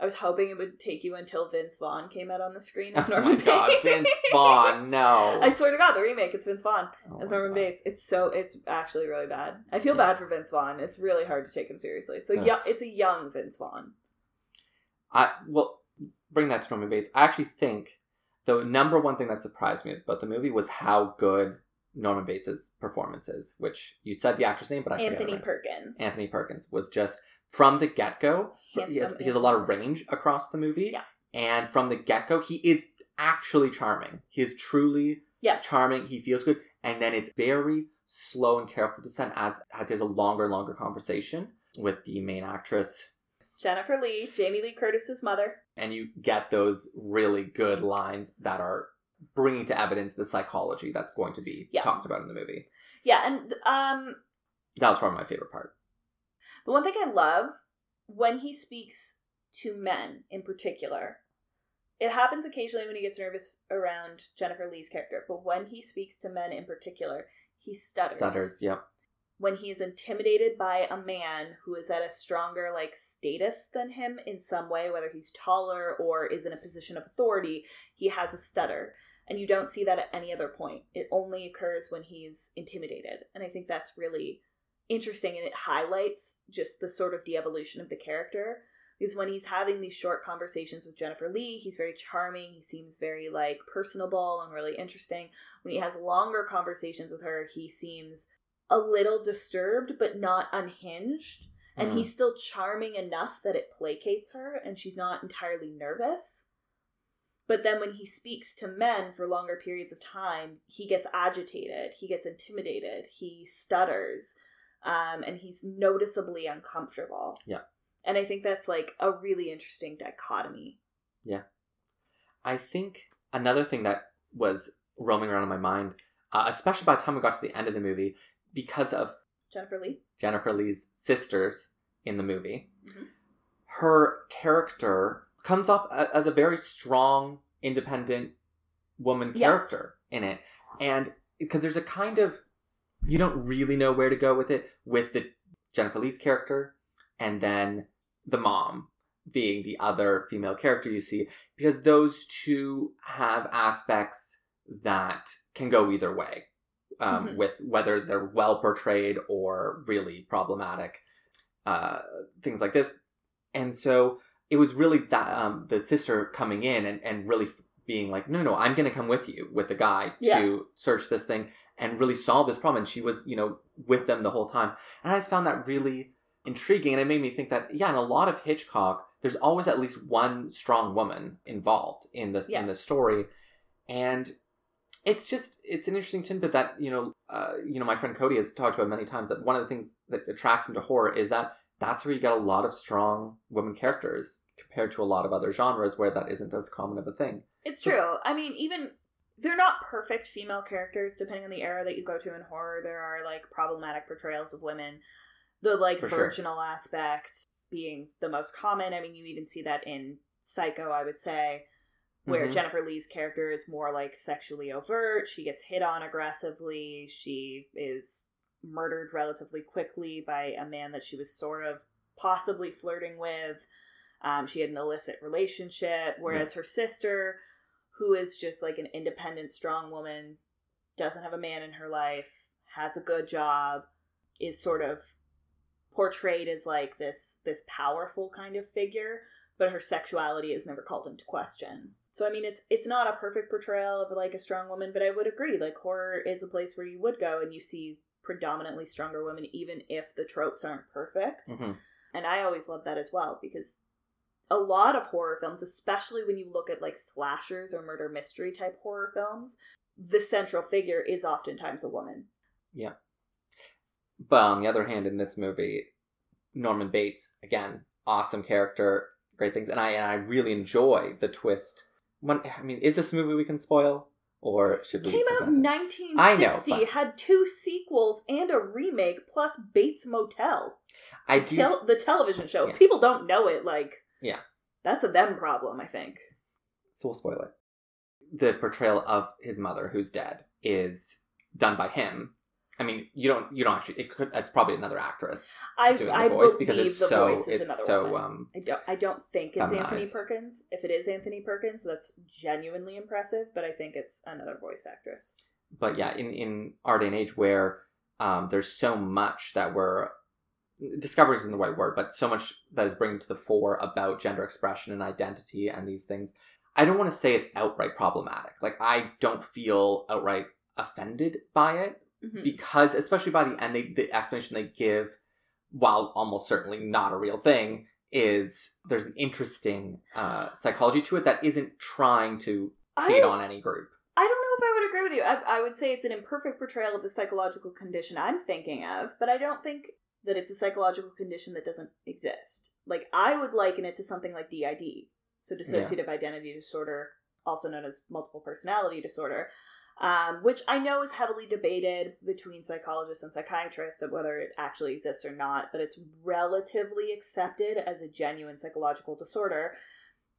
I was hoping it would take you until Vince Vaughn came out on the screen as Norman Oh my god, Bates. Vince Vaughn, no. I swear to God, the remake, it's Vince Vaughn Oh as Norman God. Bates. It's so it's actually really bad. I feel Yeah. bad for Vince Vaughn. It's really hard to take him seriously. It's a Yeah. young, it's a young Vince Vaughn. I well, bring that to Norman Bates. I actually think the number one thing that surprised me about the movie was how good Norman Bates's performance is. Which you said the actor's name, but I forget Anthony it. Perkins. Anthony Perkins was just from the get go. He has, he has a lot of range across the movie, Yeah. and from the get go, he is actually charming. He is truly Yeah. charming. He feels good, and then it's very slow and careful descent as as he has a longer and longer conversation with the main actress Jennifer Lee, Jamie Lee Curtis's mother. and you get those really good lines that are bringing to evidence the psychology that's going to be Yeah. talked about in the movie. Yeah, and um, That was probably my favorite part. the one thing I love when he speaks to men in particular, it happens occasionally when he gets nervous around Jennifer Lee's character, but when he speaks to men in particular, he stutters. Stutters, yep. When he is intimidated by a man who is at a stronger like status than him in some way whether he's taller or is in a position of authority he has a stutter and you don't see that at any other point it only occurs when he's intimidated and i think that's really interesting and it highlights just the sort of de-evolution of the character because when he's having these short conversations with Jennifer Lee, he's very charming. He seems very like personable and really interesting. When he has longer conversations with her, he seems a little disturbed but not unhinged and Mhm. he's still charming enough that it placates her and she's not entirely nervous but then when he speaks to men for longer periods of time he gets agitated he gets intimidated he stutters um, and he's noticeably uncomfortable Yeah. and i think that's like a really interesting dichotomy Yeah. I think another thing that was roaming around in my mind, uh, especially by the time we got to the end of the movie, because of jennifer lee Jennifer Lee's sisters in the movie, Mhm. her character comes off as a very strong, independent woman Yes. character in it. And because there's a kind of, you don't really know where to go with it, with the Jennifer Lee's character, and then the mom being the other female character you see, because those two have aspects that can go either way. Um, Mhm. With whether they're well portrayed or really problematic, uh, things like this. And so it was really that um, the sister coming in and, and really being like, no, no, I'm going to come with you with the guy Yeah. to search this thing and really solve this problem. And she was, you know, with them the whole time. And I just found that really intriguing. And it made me think that, yeah, in a lot of Hitchcock, there's always at least one strong woman involved in this Yeah. in the story. And it's just it's an interesting tidbit that you know uh, you know my friend Cody has talked about many times that one of the things that attracts him to horror is that that's where you get a lot of strong women characters compared to a lot of other genres where that isn't as common of a thing. It's Just- true. I mean, even they're not perfect female characters depending on the era that you go to in horror. There are like problematic portrayals of women. The like For sure. virginal aspect being the most common. I mean, you even see that in Psycho, I would say, where Mhm. Jennifer Lee's character is more like sexually overt. She gets hit on aggressively. She is murdered relatively quickly by a man that she was sort of possibly flirting with. Um, she had an illicit relationship, whereas her sister, who is just like an independent, strong woman, doesn't have a man in her life, has a good job, is sort of portrayed as like this this powerful kind of figure, but her sexuality is never called into question. So I mean, it's it's not a perfect portrayal of like a strong woman, but I would agree. Like horror is a place where you would go and you see predominantly stronger women, even if the tropes aren't perfect. hmm And I always love that as well because a lot of horror films, especially when you look at like slashers or murder mystery type horror films, the central figure is oftentimes a woman. Yeah. But on the other hand, in this movie, Norman Bates again, awesome character, great things, and I and I really enjoy the twist. When, I mean, is this a movie we can spoil, or should we? Came out in it? I know, 1960, but- had two sequels and a remake, plus Bates Motel. I do. tel- the television show. Yeah. If people don't know it, like, Yeah. that's a them problem, I think. so we'll spoil it. The portrayal of his mother, who's dead, is done by him. I mean, you don't you don't actually. It could. It's probably another actress I doing I the voice because it's the so voice is it's another so woman. um I don't I don't think it's Anthony Perkins. If it is Anthony Perkins, that's genuinely impressive, but I think it's another voice actress. but yeah, in in our day and age where um, there's so much that we're discovering isn't the right word, but so much that is bringing to the fore about gender expression and identity and these things. I don't want to say it's outright problematic. Like I don't feel outright offended by it Mhm. because, especially by the end, they, the explanation they give, while almost certainly not a real thing, is there's an interesting uh, psychology to it that isn't trying to hate I, on any group. I don't know if I would agree with you. I, I would say it's an imperfect portrayal of the psychological condition I'm thinking of, but I don't think that it's a psychological condition that doesn't exist. Like, I would liken it to something like DID, so dissociative identity disorder, also known as multiple personality disorder, um, which I know is heavily debated between psychologists and psychiatrists of whether it actually exists or not, but it's relatively accepted as a genuine psychological disorder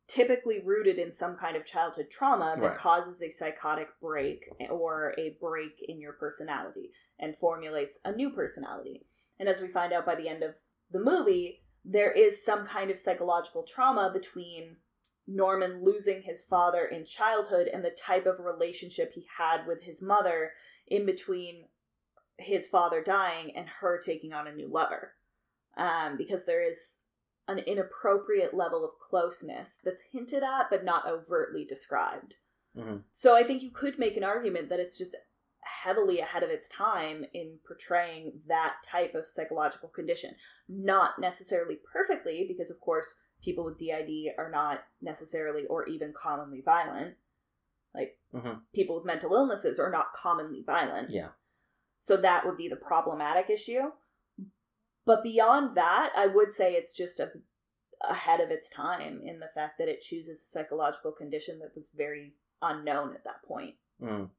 typically rooted in some kind of childhood trauma that Right. causes a psychotic break or a break in your personality and formulates a new personality. And as we find out by the end of the movie, there is some kind of psychological trauma between Norman losing his father in childhood and the type of relationship he had with his mother in between his father dying and her taking on a new lover. Um, because there is an inappropriate level of closeness that's hinted at but not overtly described. Mhm. So I think you could make an argument that it's just heavily ahead of its time in portraying that type of psychological condition. Not necessarily perfectly, because of course people with DID are not necessarily or even commonly violent. Like Mhm. people with mental illnesses are not commonly violent. Yeah. So that would be the problematic issue. But beyond that, I would say it's just a, ahead of its time in the fact that it chooses a psychological condition that was very unknown at that point. Mm.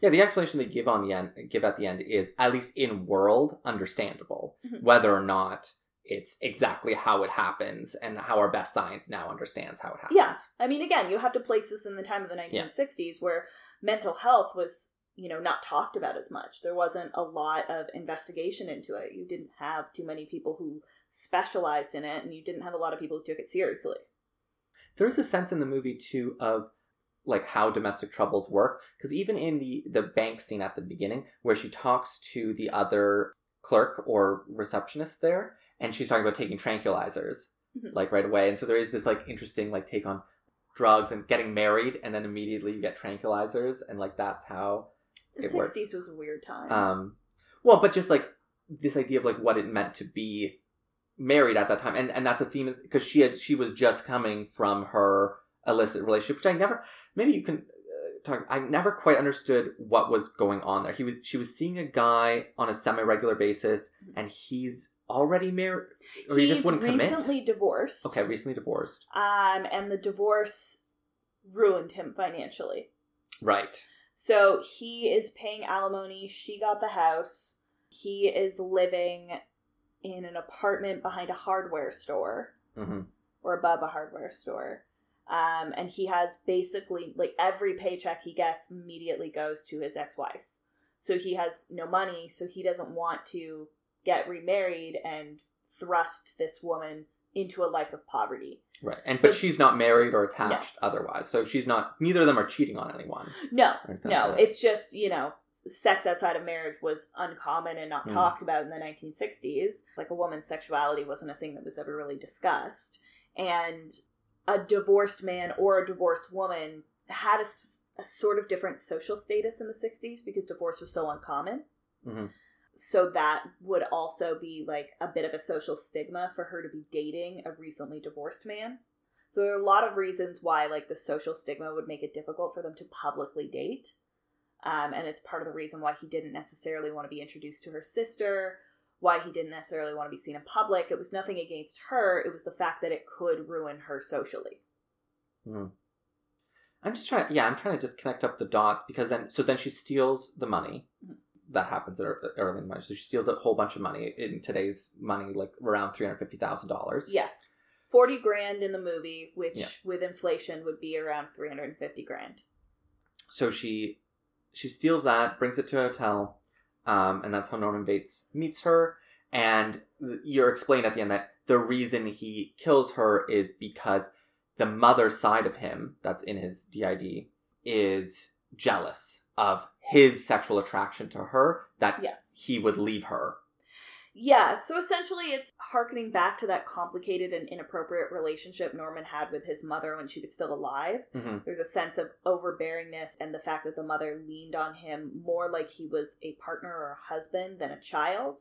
Yeah, the explanation they give on the end, give at the end, is at least in world understandable. Mhm. Whether or not it's exactly how it happens and how our best science now understands how it happens. Yeah. I mean, again, you have to place this in the time of the 1960s where mental health was, you know, not talked about as much. There wasn't a lot of investigation into it. You didn't have too many people who specialized in it, and you didn't have a lot of people who took it seriously. There is a sense in the movie too of like how domestic troubles work because even in the the bank scene at the beginning where she talks to the other clerk or receptionist there and she's talking about taking tranquilizers Mhm. like right away and so there is this like interesting like take on drugs and getting married and then immediately you get tranquilizers and like that's how The It works. 60s was a weird time. um well but just like this idea of like what it meant to be married at that time and and that's a theme because she had she was just coming from her illicit relationship which i never maybe you can uh, talk i never quite understood what was going on there he was she was seeing a guy on a semi-regular basis and he's already married or he just wouldn't commit recently divorced. okay recently divorced Um, and the divorce ruined him financially. right So he is paying alimony. She got the house. He is living in an apartment behind a hardware store hmm or above a hardware store. Um, and he has basically like every paycheck he gets immediately goes to his ex-wife. So he has no money, so he doesn't want to get remarried and thrust this woman into a life of poverty. right and So- but she's not married or attached otherwise so she's not neither of them are cheating on anyone No, no, like it's just, you know, sex outside of marriage was uncommon and not Mm. talked about in the 1960s. Like a woman's sexuality wasn't a thing that was ever really discussed. And a divorced man or a divorced woman had a sort of different social status in the 60s because divorce was so uncommon. Mhm. So that would also be like a bit of a social stigma for her to be dating a recently divorced man. So there are a lot of reasons why like the social stigma would make it difficult for them to publicly date. Um, and it's part of the reason why he didn't necessarily want to be introduced to her sister, why he didn't necessarily want to be seen in public. It was nothing against her, it was the fact that it could ruin her socially. Mm. I'm just trying. Yeah, I'm trying to just connect up the dots because then, so then she steals the money. Mhm. That happens at early in the money. So she steals a whole bunch of money in today's money, like around three hundred fifty thousand dollars. Yes. 40 grand in the movie, which Yeah. with inflation would be around 350 grand. So she she steals that, brings it to a hotel, um, and that's how Norman Bates meets her. And you're explained at the end that the reason he kills her is because the mother side of him, that's in his DID, is jealous of his sexual attraction to her, that Yes. he would leave her. Yeah, so essentially it's harkening back to that complicated and inappropriate relationship Norman had with his mother when she was still alive. hmm There's a sense of overbearingness and the fact that the mother leaned on him more like he was a partner or a husband than a child.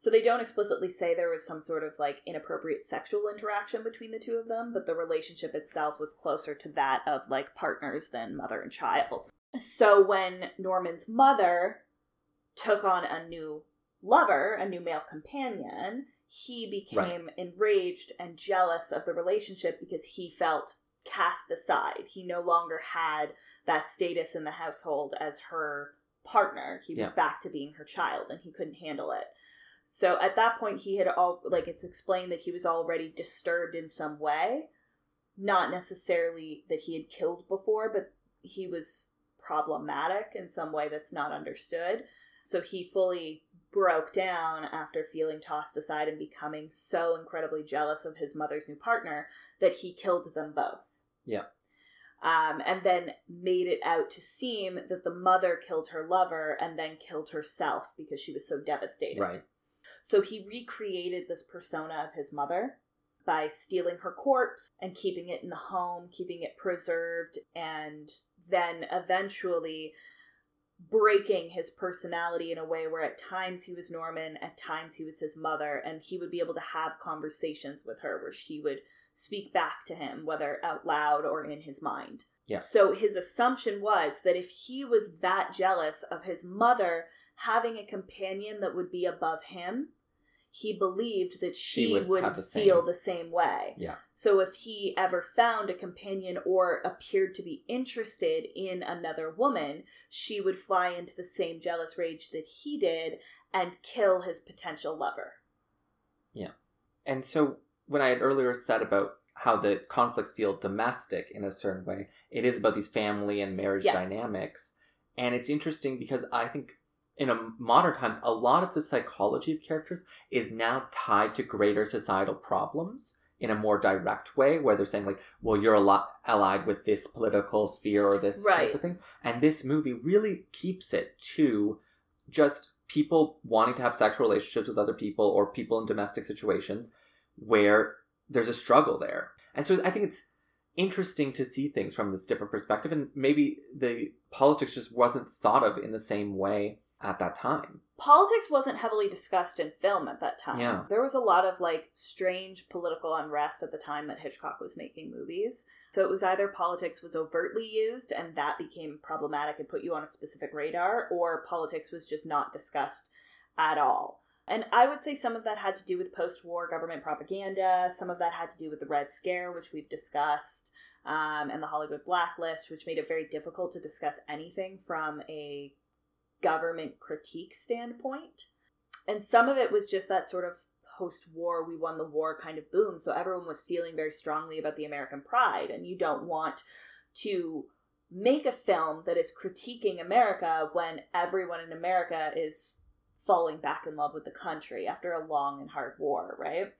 So they don't explicitly say there was some sort of like inappropriate sexual interaction between the two of them, but the relationship itself was closer to that of like partners than mother and child. So when Norman's mother took on a new lover, a new male companion, he became enraged and jealous of the relationship because he felt cast aside. He no longer had that status in the household as her partner. He was Yeah. back to being her child and he couldn't handle it. So at that point he had all like it's explained that he was already disturbed in some way. Not necessarily that he had killed before, but he was problematic in some way that's not understood. So he fully broke down after feeling tossed aside and becoming so incredibly jealous of his mother's new partner that he killed them both. Yeah. Um, and then made it out to seem that the mother killed her lover and then killed herself because she was so devastated. Right. So he recreated this persona of his mother by stealing her corpse and keeping it in the home, keeping it preserved, and then eventually breaking his personality in a way where at times he was Norman, at times he was his mother, and he would be able to have conversations with her where she would speak back to him, whether out loud or in his mind. Yeah. So his assumption was that if he was that jealous of his mother having a companion that would be above him, he believed that she, She would feel the same way. Yeah. So if he ever found a companion or appeared to be interested in another woman, she would fly into the same jealous rage that he did and kill his potential lover. Yeah. And so when I had earlier said about how the conflicts feel domestic in a certain way, it is about these family and marriage Yes. dynamics. And it's interesting because I think in a modern times, a lot of the psychology of characters is now tied to greater societal problems in a more direct way, where they're saying like, "Well, you're a lot allied with this political sphere or this Right. type of thing," and this movie really keeps it to just people wanting to have sexual relationships with other people or people in domestic situations where there's a struggle there. And so I think it's interesting to see things from this different perspective and maybe the politics just wasn't thought of in the same way at that time. Politics wasn't heavily discussed in film at that time. Yeah. There was a lot of like strange political unrest at the time that Hitchcock was making movies. So it was either politics was overtly used and that became problematic and put you on a specific radar, or politics was just not discussed at all. And I would say some of that had to do with post war government propaganda, some of that had to do with the Red Scare, which we've discussed, um, and the Hollywood blacklist, which made it very difficult to discuss anything from a government critique standpoint. And some of it was just that sort of post war, we won the war kind of boom. So everyone was feeling very strongly about the American pride. And you don't want to make a film that is critiquing America when everyone in America is falling back in love with the country after a long and hard war, right?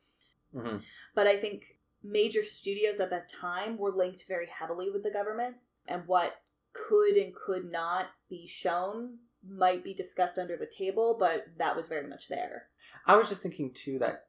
hmm But I think major studios at that time were linked very heavily with the government, and what could and could not be shown might be discussed under the table, but that was very much there. I was just thinking too that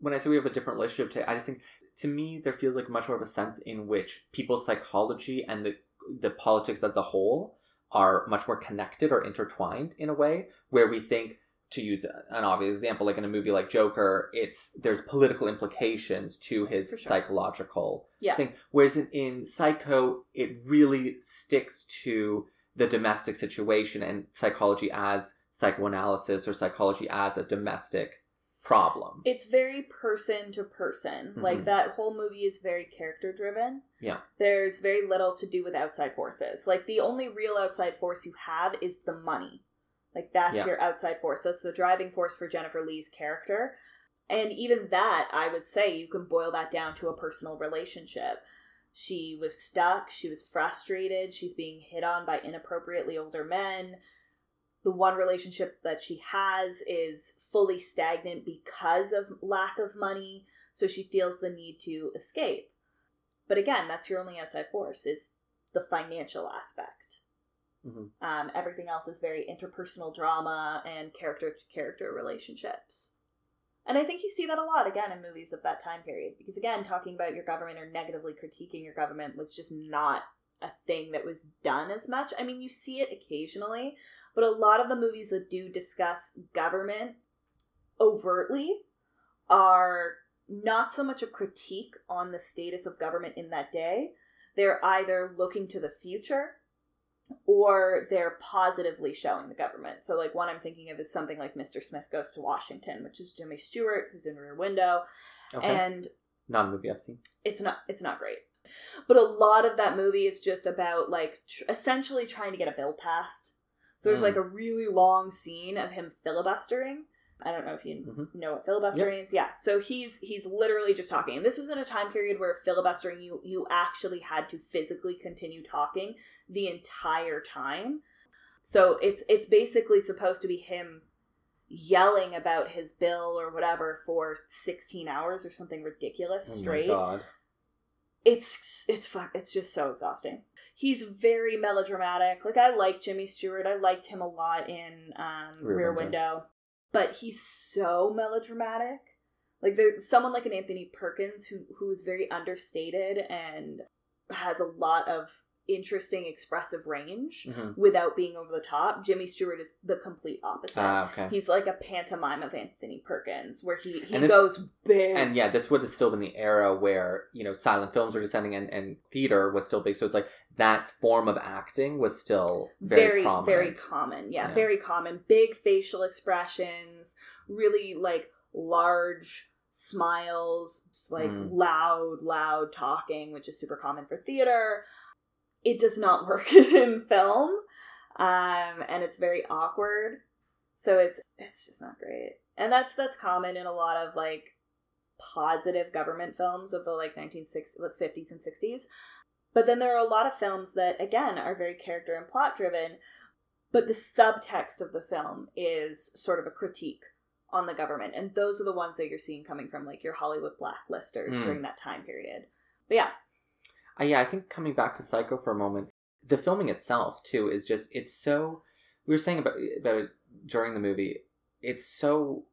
when I say we have a different relationship to I just think to me there feels like much more of a sense in which people's psychology and the the politics as a whole are much more connected or intertwined in a way where we think to use an obvious example like in a movie like Joker it's there's political implications to oh, his sure. psychological Yeah. thing whereas in, in Psycho it really sticks to the domestic situation and psychology as psychoanalysis or psychology as a domestic problem. It's very person to person. Like Mhm. that whole movie is very character driven. Yeah. There's very little to do with outside forces. Like the only real outside force you have is the money. Like that's Yeah. your outside force. That's the driving force for Jennifer Lee's character. And even that, I would say you can boil that down to a personal relationship. She was stuck. She was frustrated. She's being hit on by inappropriately older men. The one relationship that she has is fully stagnant because of lack of money, so she feels the need to escape. But again, that's your only outside force is the financial aspect. Mhm. Um, everything else is very interpersonal drama and character to character relationships. And I think you see that a lot again in movies of that time period. Because again, talking about your government or negatively critiquing your government was just not a thing that was done as much. I mean, you see it occasionally, but a lot of the movies that do discuss government overtly are not so much a critique on the status of government in that day. They're either looking to the future or they're positively showing the government. So, like, one I'm thinking of is something like Mr. Smith Goes to Washington, which is Jimmy Stewart, who's in Rear Window, Okay. and Not a movie I've seen. it's not it's not great. But a lot of that movie is just about like tr- essentially trying to get a bill passed. So there's Mm. like a really long scene of him filibustering. I don't know if you Mhm. know what filibustering is. Yeah. So he's he's literally just talking. And this was in a time period where filibustering you you actually had to physically continue talking the entire time. So it's it's basically supposed to be him yelling about his bill or whatever for 16 hours or something ridiculous Oh my straight god. it's it's fuck it's just so exhausting he's very melodramatic like i like jimmy stewart i liked him a lot in um, Rear rear, Window. window. But he's so melodramatic. Like there's someone like an anthony perkins who who is very understated and has a lot of interesting expressive range Mhm. without being over the top jimmy stewart is the complete opposite Ah, okay. he's like a pantomime of anthony perkins where he he this- goes big and yeah, this would have still been the era where you know silent films were descending and, and theater was still big. So it's like that form of acting was still very very very common yeah, Yeah. very common big facial expressions really like large smiles like Mm. loud loud talking which is super common for theater it does not work in film um and it's very awkward so it's it's just not great and that's that's common in a lot of like positive government films of the like 1960s 50s and 60s but then there are a lot of films that, again, are very character and plot driven, but the subtext of the film is sort of a critique on the government. And those are the ones that you're seeing coming from like your Hollywood blacklisters Mm. during that time period. But yeah, Uh, yeah, I think coming back to Psycho for a moment, the filming itself too is just it's so. We were saying about about it during the movie. It's so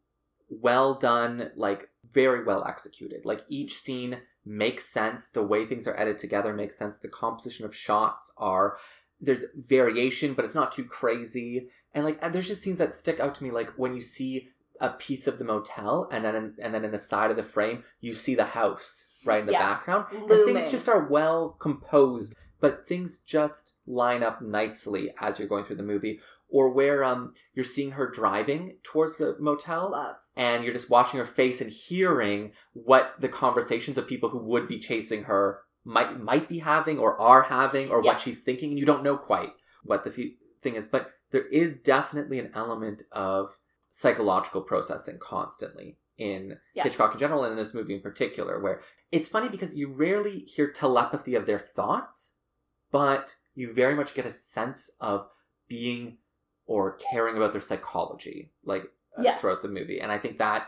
well done, like very well executed. Like each scene makes sense. The way things are edited together makes sense. The composition of shots are there's variation, but it's not too crazy. And like and there's just scenes that stick out to me, like when you see a piece of the motel, and then and then in the side of the frame you see the house right in the Yeah. background, and things just are well composed, but things just line up nicely as you're going through the movie. Or where um you're seeing her driving towards the motel, love. and you're just watching her face and hearing what the conversations of people who would be chasing her might might be having or are having or Yeah. what she's thinking and you don't know quite what the fe- thing is but there is definitely an element of psychological processing constantly in Yeah. Hitchcock in general and in this movie in particular where it's funny because you rarely hear telepathy of their thoughts but you very much get a sense of being or caring about their psychology like uh, Yes. throughout the movie and i think that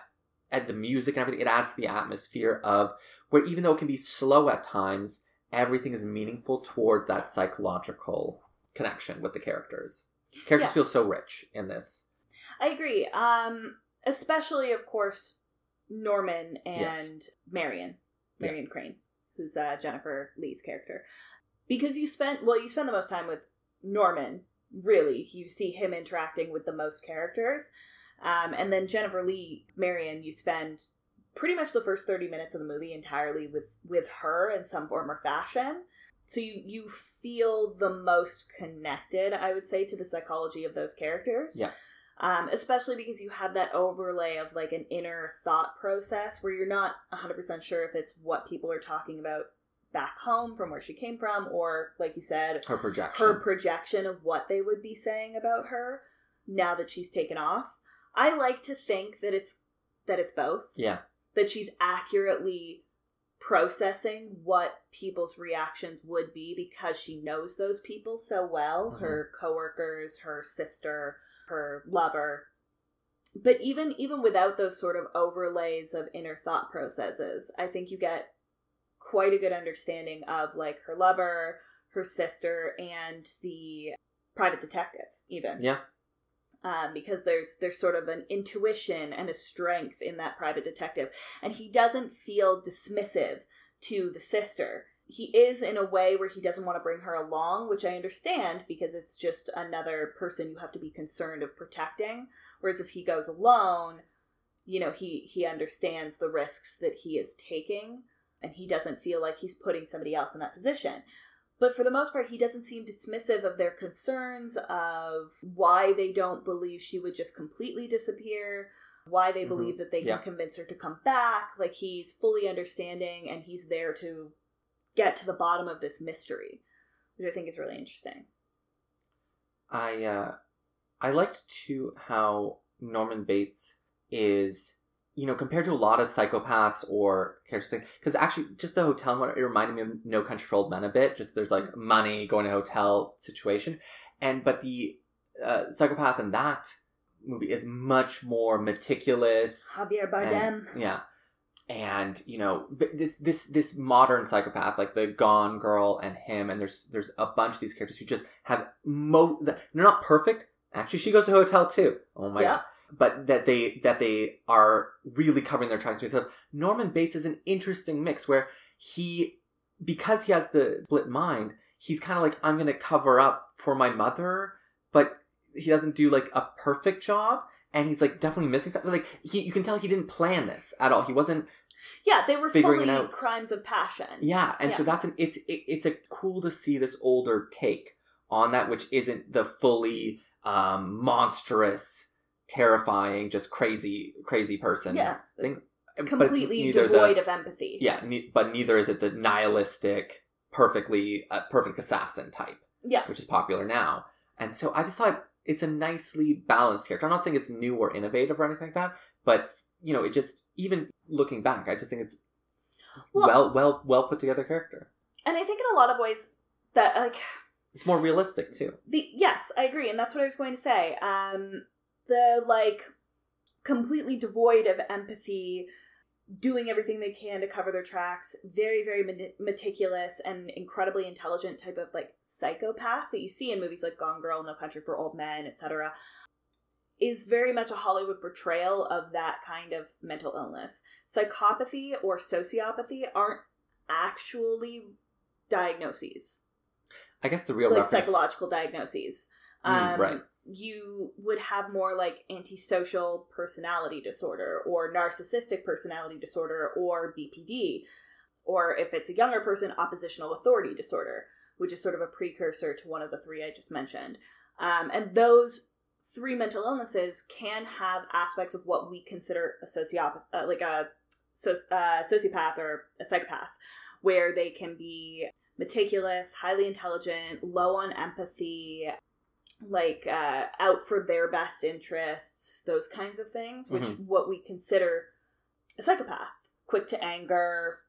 and the music and everything it adds to the atmosphere of where even though it can be slow at times everything is meaningful toward that psychological connection with the characters characters Yeah. feel so rich in this I agree. Um, especially, of course, Norman and Yes. Marion, Yeah. Marion Crane, who's uh, Jennifer Lee's character. Because you spent, well, you spend the most time with Norman, really. You see him interacting with the most characters. Um, and then Jennifer Lee, Marion, you spend pretty much the first 30 minutes of the movie entirely with, with her in some form or fashion. So you, you feel the most connected, I would say, to the psychology of those characters Yeah. Um, especially because you have that overlay of like an inner thought process where you're not 100% sure if it's what people are talking about back home from where she came from or like you said her projection. her projection of what they would be saying about her now that she's taken off. I like to think that it's that it's both. Yeah. That she's accurately processing what people's reactions would be because she knows those people so well. Mhm. her coworkers her sister her lover but even even without those sort of overlays of inner thought processes i think you get quite a good understanding of like her lover her sister and the private detective even Yeah. um, because there's there's sort of an intuition and a strength in that private detective, and he doesn't feel dismissive to the sister. He is in a way where he doesn't want to bring her along, which I understand because it's just another person you have to be concerned of protecting. Whereas if he goes alone, you know he he understands the risks that he is taking, and he doesn't feel like he's putting somebody else in that position. But for the most part, he doesn't seem dismissive of their concerns, of why they don't believe she would just completely disappear, why they Mhm. believe that they can convince her to come back. Like he's fully understanding and he's there to get to the bottom of this mystery, which I think is really interesting. I uh, I liked too how Norman Bates is, you know, compared to a lot of psychopaths or characters, because actually just the hotel it reminded me of No Country for Old Men a bit. Just there's like money going to hotel situation, and but the uh, psychopath in that movie is much more meticulous. Javier Bardem. and- yeah. And you know this this this modern psychopath like the Gone Girl and him and there's there's a bunch of these characters who just have mo they're not perfect. Actually, she goes to a hotel too. Oh my Yeah. god! But that they that they are really covering their tracks. So Norman Bates is an interesting mix where he because he has the split mind, he's kind of like I'm gonna cover up for my mother, but he doesn't do like a perfect job and he's like definitely missing something like he you can tell he didn't plan this at all he wasn't Yeah, they were Figuring it fully out. crimes of passion. yeah and so that's an it's it, it's a cool to see this older take on that which isn't the fully um monstrous terrifying just crazy crazy person Yeah. thing Completely neither the- devoid of empathy. yeah ne- but neither is it the nihilistic perfectly uh, perfect assassin type Yeah. which is popular now. And so I just thought it's a nicely balanced character. I'm not saying it's new or innovative or anything like that, but you know, it just even looking back, I just think it's Well- well well well put together character. And I think in a lot of ways that like It's more realistic too. the yes, I agree, and that's what I was going to say. Um, the like completely devoid of empathy, doing everything they can to cover their tracks, very very meticulous and incredibly intelligent type of like psychopath that you see in movies like Gone Girl, No Country for Old Men, etc. Is very much a Hollywood portrayal of that kind of mental illness. Psychopathy or sociopathy aren't actually diagnoses I guess the real like reference. psychological diagnoses. Mm, Um, right. You would have more like antisocial personality disorder or narcissistic personality disorder or BPD. Or if it's a younger person, oppositional authority disorder, which is sort of a precursor to one of the three I just mentioned. Um, and those three mental illnesses can have aspects of what we consider a sociopath, uh, like a uh, sociopath or a psychopath, where they can be meticulous, highly intelligent, low on empathy, like uh, out for their best interests, those kinds of things, which Mhm. what we consider a psychopath, quick to anger,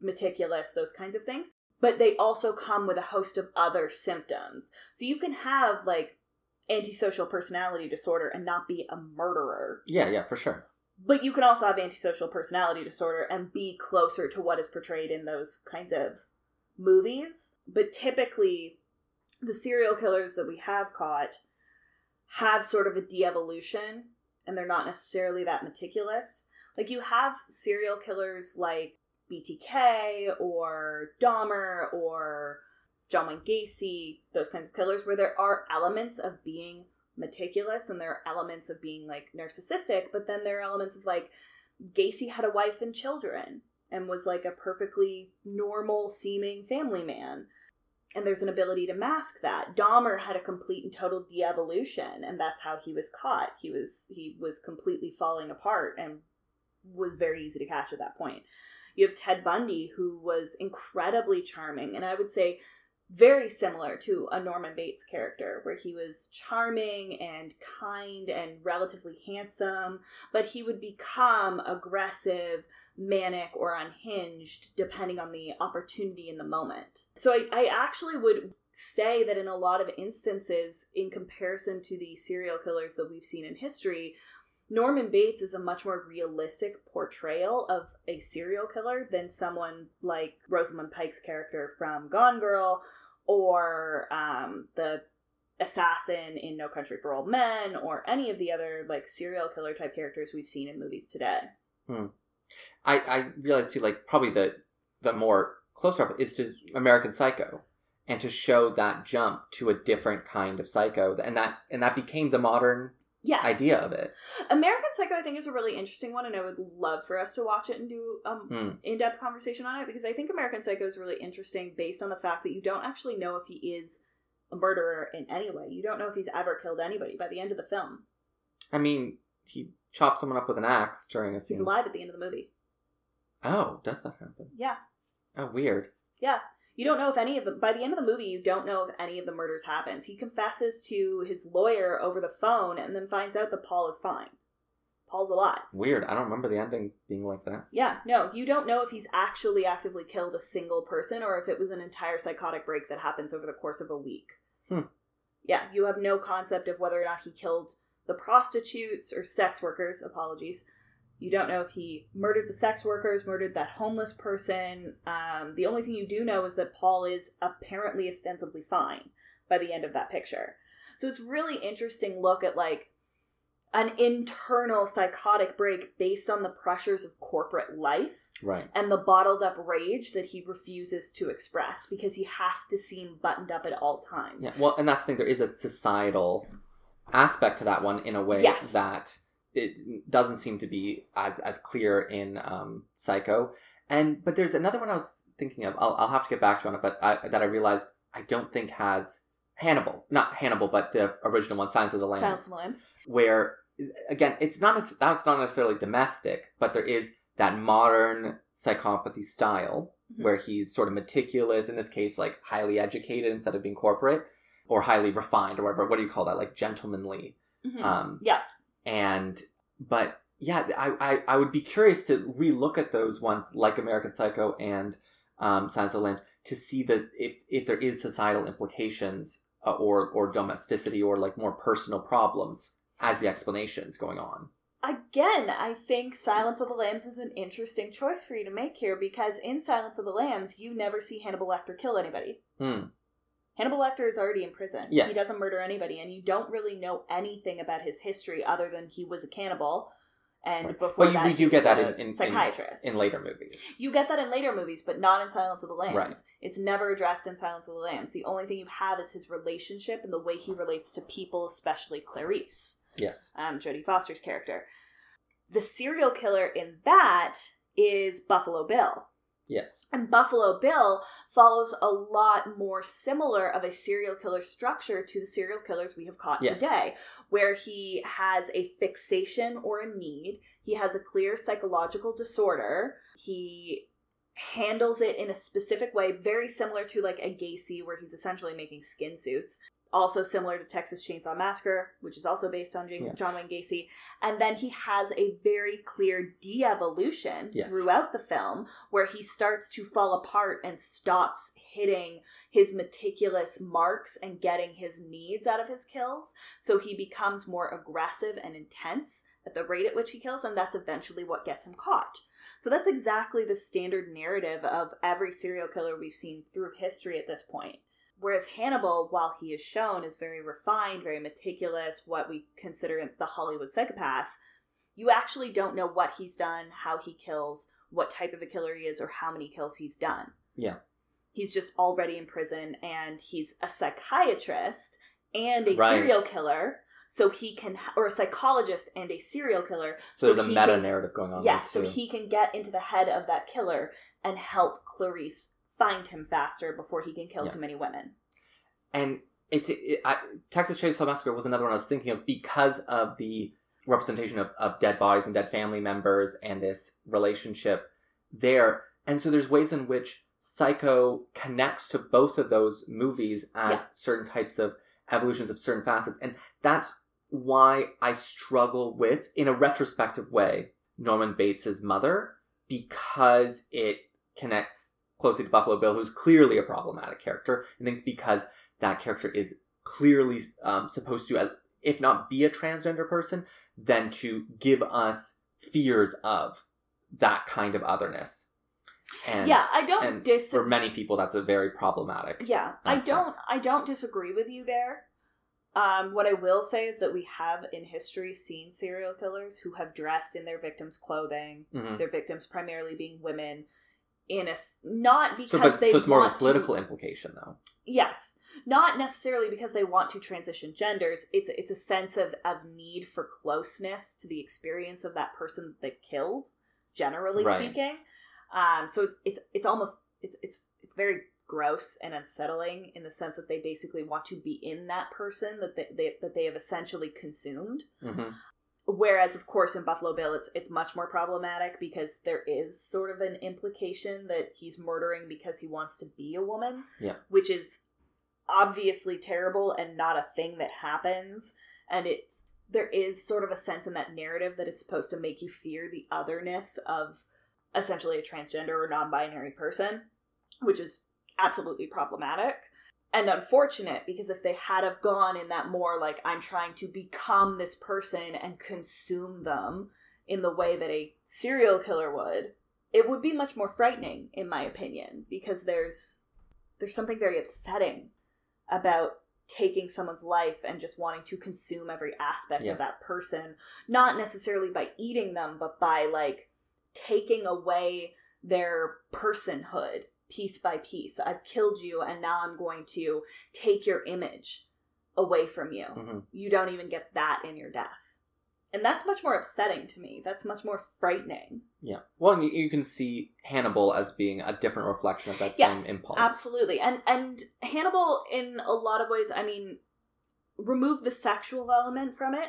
meticulous, those kinds of things. But they also come with a host of other symptoms. So you can have like antisocial personality disorder and not be a murderer. Yeah, yeah, for sure. But you can also have antisocial personality disorder and be closer to what is portrayed in those kinds of movies. But typically, the serial killers that we have caught have sort of a de evolution, and they're not necessarily that meticulous. Like, you have serial killers like BTK or Dahmer or John Wayne Gacy, those kinds of killers, where there are elements of being meticulous and there are elements of being like narcissistic, but then there are elements of like Gacy had a wife and children and was like a perfectly normal seeming family man. And there's an ability to mask that. Dahmer had a complete and total de-evolution, and that's how he was caught. He was he was completely falling apart and was very easy to catch at that point. You have Ted Bundy, who was incredibly charming, and I would say very similar to a Norman Bates character, where he was charming and kind and relatively handsome, but he would become aggressive, manic, or unhinged depending on the opportunity in the moment. So I, I actually would say that in a lot of instances, in comparison to the serial killers that we've seen in history, Norman Bates is a much more realistic portrayal of a serial killer than someone like Rosamund Pike's character from Gone Girl or um, the assassin in No Country for Old Men or any of the other like serial killer type characters we've seen in movies today. I I realized too, like probably the the more close up is just American Psycho, and to show that jump to a different kind of psycho, and that and that became the modern Yes. idea of it. American Psycho, I think, is a really interesting one, and I would love for us to watch it and do um Hmm. in-depth conversation on it because I think American Psycho is really interesting based on the fact that you don't actually know if he is a murderer in any way. You don't know if he's ever killed anybody by the end of the film. I mean, he chops someone up with an axe during a scene. He's alive at the end of the movie. Oh, does that happen? Yeah, Oh, weird. yeah. You don't know if any of them. By the end of the movie, you don't know if any of the murders happens. He confesses to his lawyer over the phone, and then finds out that Paul is fine. Paul's alive. Weird. I don't remember the ending being like that. Yeah, no, you don't know if he's actually actively killed a single person or if it was an entire psychotic break that happens over the course of a week. Hmm. Yeah, you have no concept of whether or not he killed the prostitutes or sex workers, apologies. You don't know if he murdered the sex workers, murdered that homeless person. Um, the only thing you do know is that Paul is apparently ostensibly fine by the end of that picture. So it's really interesting look at like an internal psychotic break based on the pressures of corporate life Right. and the bottled up rage that he refuses to express because he has to seem buttoned up at all times. Yeah. Well, and that's the thing. There is a societal aspect to that one in a way Yes. that it doesn't seem to be as as clear in um, Psycho. And but there's another one I was thinking of. I'll, I'll have to get back to on it, but I, that I realized I don't think has Hannibal, not Hannibal, but the original one, Signs of the Lambs, Silence of the Lambs. where again it's not that's not necessarily domestic, but there is that modern psychopathy style Mhm. where he's sort of meticulous. In this case, like highly educated instead of being corporate or highly refined or whatever. What do you call that? Like gentlemanly. Mhm. Um, yeah. And but yeah, I, I I would be curious to relook at those ones like American Psycho and um, Silence of the Lambs to see the if if there is societal implications uh, or or domesticity or like more personal problems as the explanations going on. Again, I think Silence of the Lambs is an interesting choice for you to make here because in Silence of the Lambs, you never see Hannibal Lecter kill anybody. Hmm. Hannibal Lecter is already in prison. Yes. He doesn't murder anybody, and you don't really know anything about his history other than he was a cannibal. And Right. before But you- that, we do get that in- in- in- psychiatrist. In later movies, You get that in later movies, but not in Silence of the Lambs. Right. It's never addressed in Silence of the Lambs. The only thing you have is his relationship and the way he relates to people, especially Clarice, yes, um, Jodie Foster's character. The serial killer in that is Buffalo Bill. Yes, And Buffalo Bill follows a lot more similar of a serial killer structure to the serial killers we have caught Yes. today, where he has a fixation or a need, he has a clear psychological disorder, he handles it in a specific way, very similar to like a Gacy, where he's essentially making skin suits. Also similar to Texas Chainsaw Massacre, which is also based on Yeah. John Wayne Gacy. And then he has a very clear de-evolution Yes. throughout the film where he starts to fall apart and stops hitting his meticulous marks and getting his needs out of his kills. So he becomes more aggressive and intense at the rate at which he kills, and that's eventually what gets him caught. So that's exactly the standard narrative of every serial killer we've seen through history at this point. Whereas Hannibal, while he is shown as very refined, very meticulous, what we consider the Hollywood psychopath, you actually don't know what he's done, how he kills, what type of a killer he is, or how many kills he's done. Yeah. He's just already in prison and he's a psychiatrist and a Right. serial killer, so he can, or a psychologist and a serial killer. so, there's a meta narrative going on. Yes, so he can get into the head of that killer and help Clarice find him faster before he can kill Yeah. too many women. and it's it, I, Texas Chainsaw Massacre was another one I was thinking of because of the representation of, of dead bodies and dead family members and this relationship there. And so there's ways in which Psycho connects to both of those movies as Yeah. certain types of evolutions of certain facets. And that's why I struggle with, in a retrospective way, Norman Bates's mother, because it connects closely to Buffalo Bill, who's clearly a problematic character. And things because that character is clearly um, supposed to, uh, if not be a transgender person, then to give us fears of that kind of otherness. And yeah, I don't and dis. for many people, that's a very problematic. Yeah, I don't. I don't disagree with you there. Um, what I will say is that we have in history seen serial killers who have dressed in their victims' clothing, Mhm. their victims primarily being women, in a not because So, but, they so it's more of a political To, implication, though. yes, not necessarily because they want to transition genders. It's it's a sense of of need for closeness to the experience of that person that they killed. Generally Right. speaking, um, so it's it's it's almost it's it's it's very gross and unsettling in the sense that they basically want to be in that person that they, they that they have essentially consumed. hmm Whereas, of course, in Buffalo Bill, it's it's much more problematic because there is sort of an implication that he's murdering because he wants to be a woman. Yeah. Which is obviously terrible and not a thing that happens. And it's there is sort of a sense in that narrative that is supposed to make you fear the otherness of essentially a transgender or non-binary person, which is absolutely problematic and unfortunate because if they had have gone in that more like I'm trying to become this person and consume them in the way that a serial killer would, it would be much more frightening in my opinion because there's there's something very upsetting about taking someone's life and just wanting to consume every aspect Yes. of that person not necessarily by eating them but by like taking away their personhood piece by piece. I've killed you, and now I'm going to take your image away from you. hmm You don't even get that in your death. And that's much more upsetting to me. That's much more frightening. Yeah. Well, and you, you can see Hannibal as being a different reflection of that yes, same impulse. absolutely. And and Hannibal, in a lot of ways, I mean, remove the sexual element from it.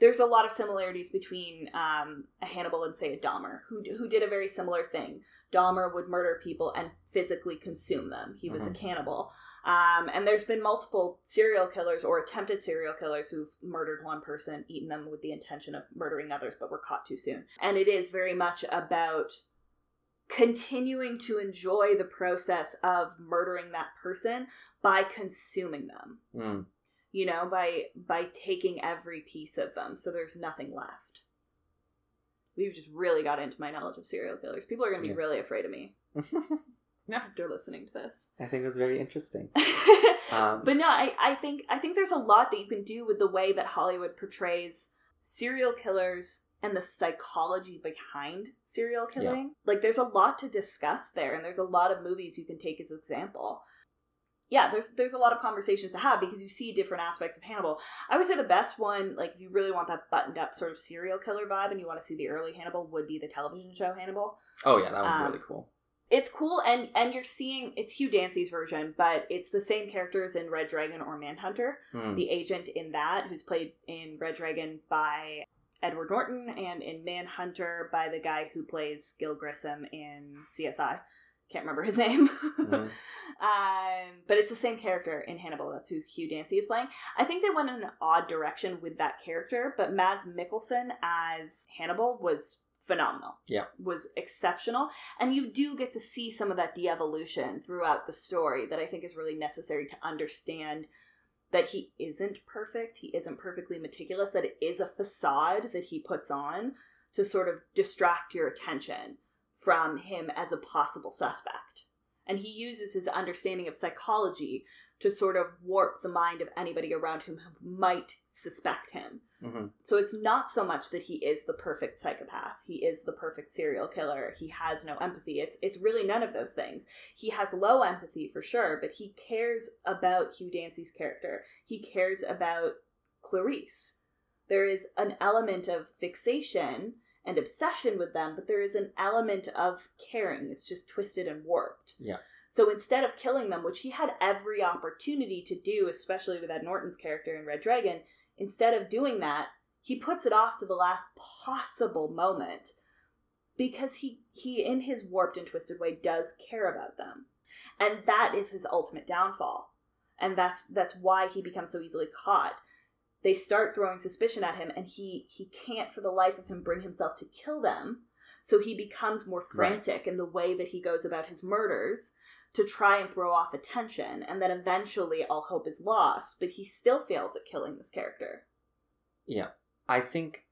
There's a lot of similarities between um, a Hannibal and say a Dahmer, who who did a very similar thing. Dahmer would murder people and physically consume them. He was Mhm. a cannibal. Um, and there's been multiple serial killers or attempted serial killers who've murdered one person, eaten them with the intention of murdering others, but were caught too soon. And it is very much about continuing to enjoy the process of murdering that person by consuming them Mm. You know by by taking every piece of them so there's nothing left we've just really got into my knowledge of serial killers people are going to be Yeah. really afraid of me Yeah. after listening to this I think it was very interesting. Um, but no I, I think i think there's a lot that you can do with the way that hollywood portrays serial killers and the psychology behind serial Yeah. killing like there's a lot to discuss there and there's a lot of movies you can take as example yeah there's there's a lot of conversations to have because you see different aspects of hannibal i would say the best one like if you really want that buttoned up sort of serial killer vibe and you want to see the early hannibal would be the television show hannibal oh yeah, that was um, really cool. it's cool and and you're seeing it's hugh dancy's version but it's the same characters in red dragon or manhunter Mm. the agent in that who's played in red dragon by edward norton and in manhunter by the guy who plays gil grissom in csi can't remember his name. Mhm. um, but it's the same character in hannibal. That's who hugh dancy is playing. I think they went in an odd direction with that character but mads mikkelsen as hannibal was phenomenal. Yeah. was exceptional. And you do get to see some of that de-evolution throughout the story that i think is really necessary to understand that he isn't perfect. He isn't perfectly meticulous that it is a facade that he puts on to sort of distract your attention from him as a possible suspect and he uses his understanding of psychology to sort of warp the mind of anybody around him who might suspect him Mhm. so it's not so much that he is the perfect psychopath. He is the perfect serial killer. He has no empathy. It's it's really none of those things. He has low empathy for sure, but he cares about Hugh Dancy's character. He cares about Clarice. There is an element of fixation and obsession with them, but there is an element of caring. It's just twisted and warped. Yeah. So instead of killing them, which he had every opportunity to do, especially with Ed Norton's character in Red Dragon, instead of doing that, he puts it off to the last possible moment because he he in his warped and twisted way does care about them. and that is his ultimate downfall and that's that's why he becomes so easily caught they start throwing suspicion at him and he he can't for the life of him bring himself to kill them so he becomes more Right. frantic in the way that he goes about his murders to try and throw off attention and then eventually all hope is lost but he still fails at killing this character Yeah. I think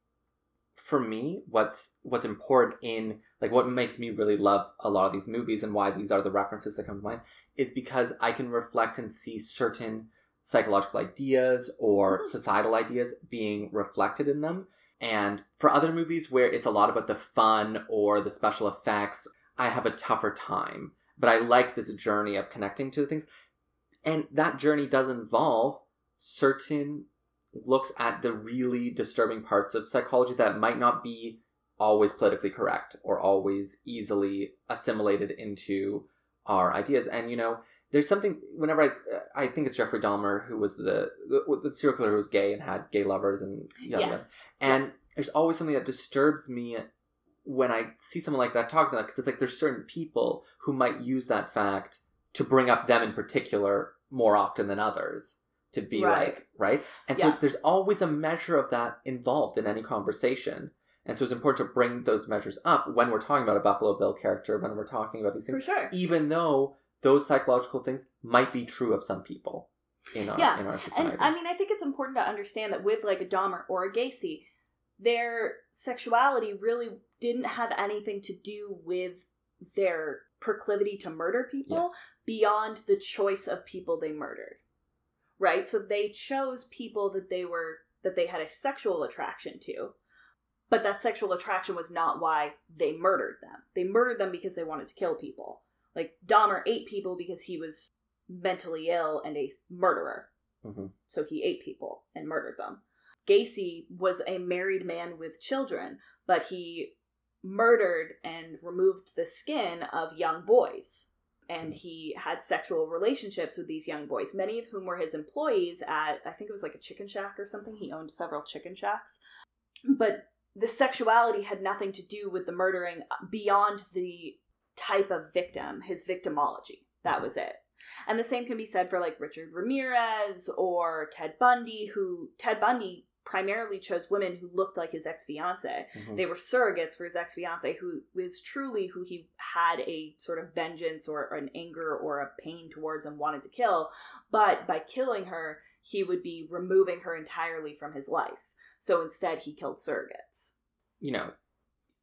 for me, what's what's important in like what makes me really love a lot of these movies and why these are the references that come to mind is because I can reflect and see certain psychological ideas or Mhm. societal ideas being reflected in them. And for other movies where it's a lot about the fun or the special effects, I have a tougher time. But I like this journey of connecting to things. And that journey does involve certain looks at the really disturbing parts of psychology that might not be always politically correct or always easily assimilated into our ideas. And you know, there's something whenever I I think it's Jeffrey Dahmer who was the the, the serial killer who was gay and had gay lovers and yada. yes And there's always something that disturbs me when I see someone like that talking about because it's like there's certain people who might use that fact to bring up them in particular more often than others to be Right. like right and Yeah. so there's always a measure of that involved in any conversation and so it's important to bring those measures up when we're talking about a buffalo bill character when we're talking about these for things sure even though those psychological things might be true of some people in our Yeah, in our society And I mean, I think it's important to understand that with like a Dahmer or a Gacy, their sexuality really didn't have anything to do with their proclivity to murder people yes beyond the choice of people they murdered. Right? So they chose people that they were that they had a sexual attraction to. But that sexual attraction was not why they murdered them. They murdered them because they wanted to kill people. Like Dahmer ate people because he was mentally ill and a murderer hmm so he ate people and murdered them. Gacy was a married man with children, but he murdered and removed the skin of young boys. And he had sexual relationships with these young boys, many of whom were his employees at, I think it was like a chicken shack or something. He owned several chicken shacks. But the sexuality had nothing to do with the murdering beyond the type of victim, his victimology. That was it. And the same can be said for like Richard Ramirez or Ted Bundy, who Ted Bundy primarily chose women who looked like his ex fiance. Mhm. They were surrogates for his ex fiance, who was truly who he had a sort of vengeance or an anger or a pain towards and wanted to kill. But by killing her, he would be removing her entirely from his life. So instead, he killed surrogates. you know,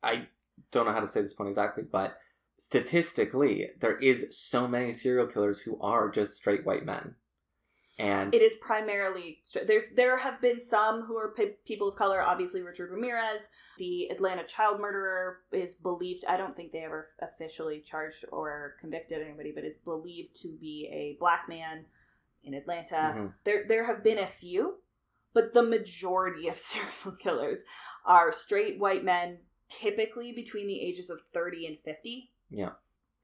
I don't know how to say this point exactly, but statistically, there is so many serial killers who are just straight white men, and It is primarily there's there have been some who are pe- people of color. Obviously, Richard Ramirez, the Atlanta child murderer, is believed. I don't think they ever officially charged or convicted anybody, but is believed to be a black man in Atlanta. Mhm. There there have been a few, but the majority of serial killers are straight white men, typically between the ages of thirty and fifty yeah,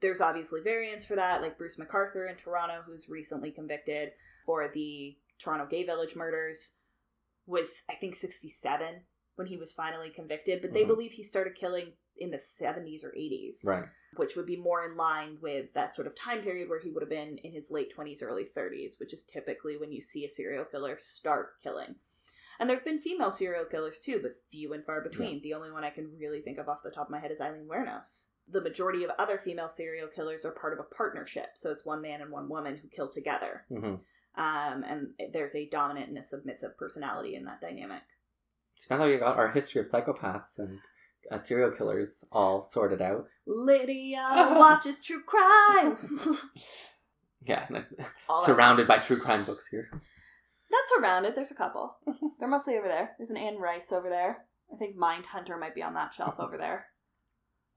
there's obviously variants for that, like Bruce McArthur in Toronto, who's recently convicted for the Toronto Gay Village murders, was I think 67 when he was finally convicted. But they Mhm. believe he started killing in the 70s or 80s, right, which would be more in line with that sort of time period where he would have been in his late 20s, early 30s, which is typically when you see a serial killer start killing. And there have been female serial killers too, but few and far between. The only one I can really think of off the top of my head is Aileen Wuornos. The majority of other female serial killers are part of a partnership, so it's one man and one woman who kill together. hmm Um, and there's a dominant and a submissive personality in that dynamic. So now that we got our history of psychopaths and uh, serial killers all sorted out, Lydia watches true crime. yeah, All surrounded by true crime books here. Not surrounded. There's a couple. They're mostly over there. There's an Anne Rice over there. I think Mind Hunter might be on that shelf over there.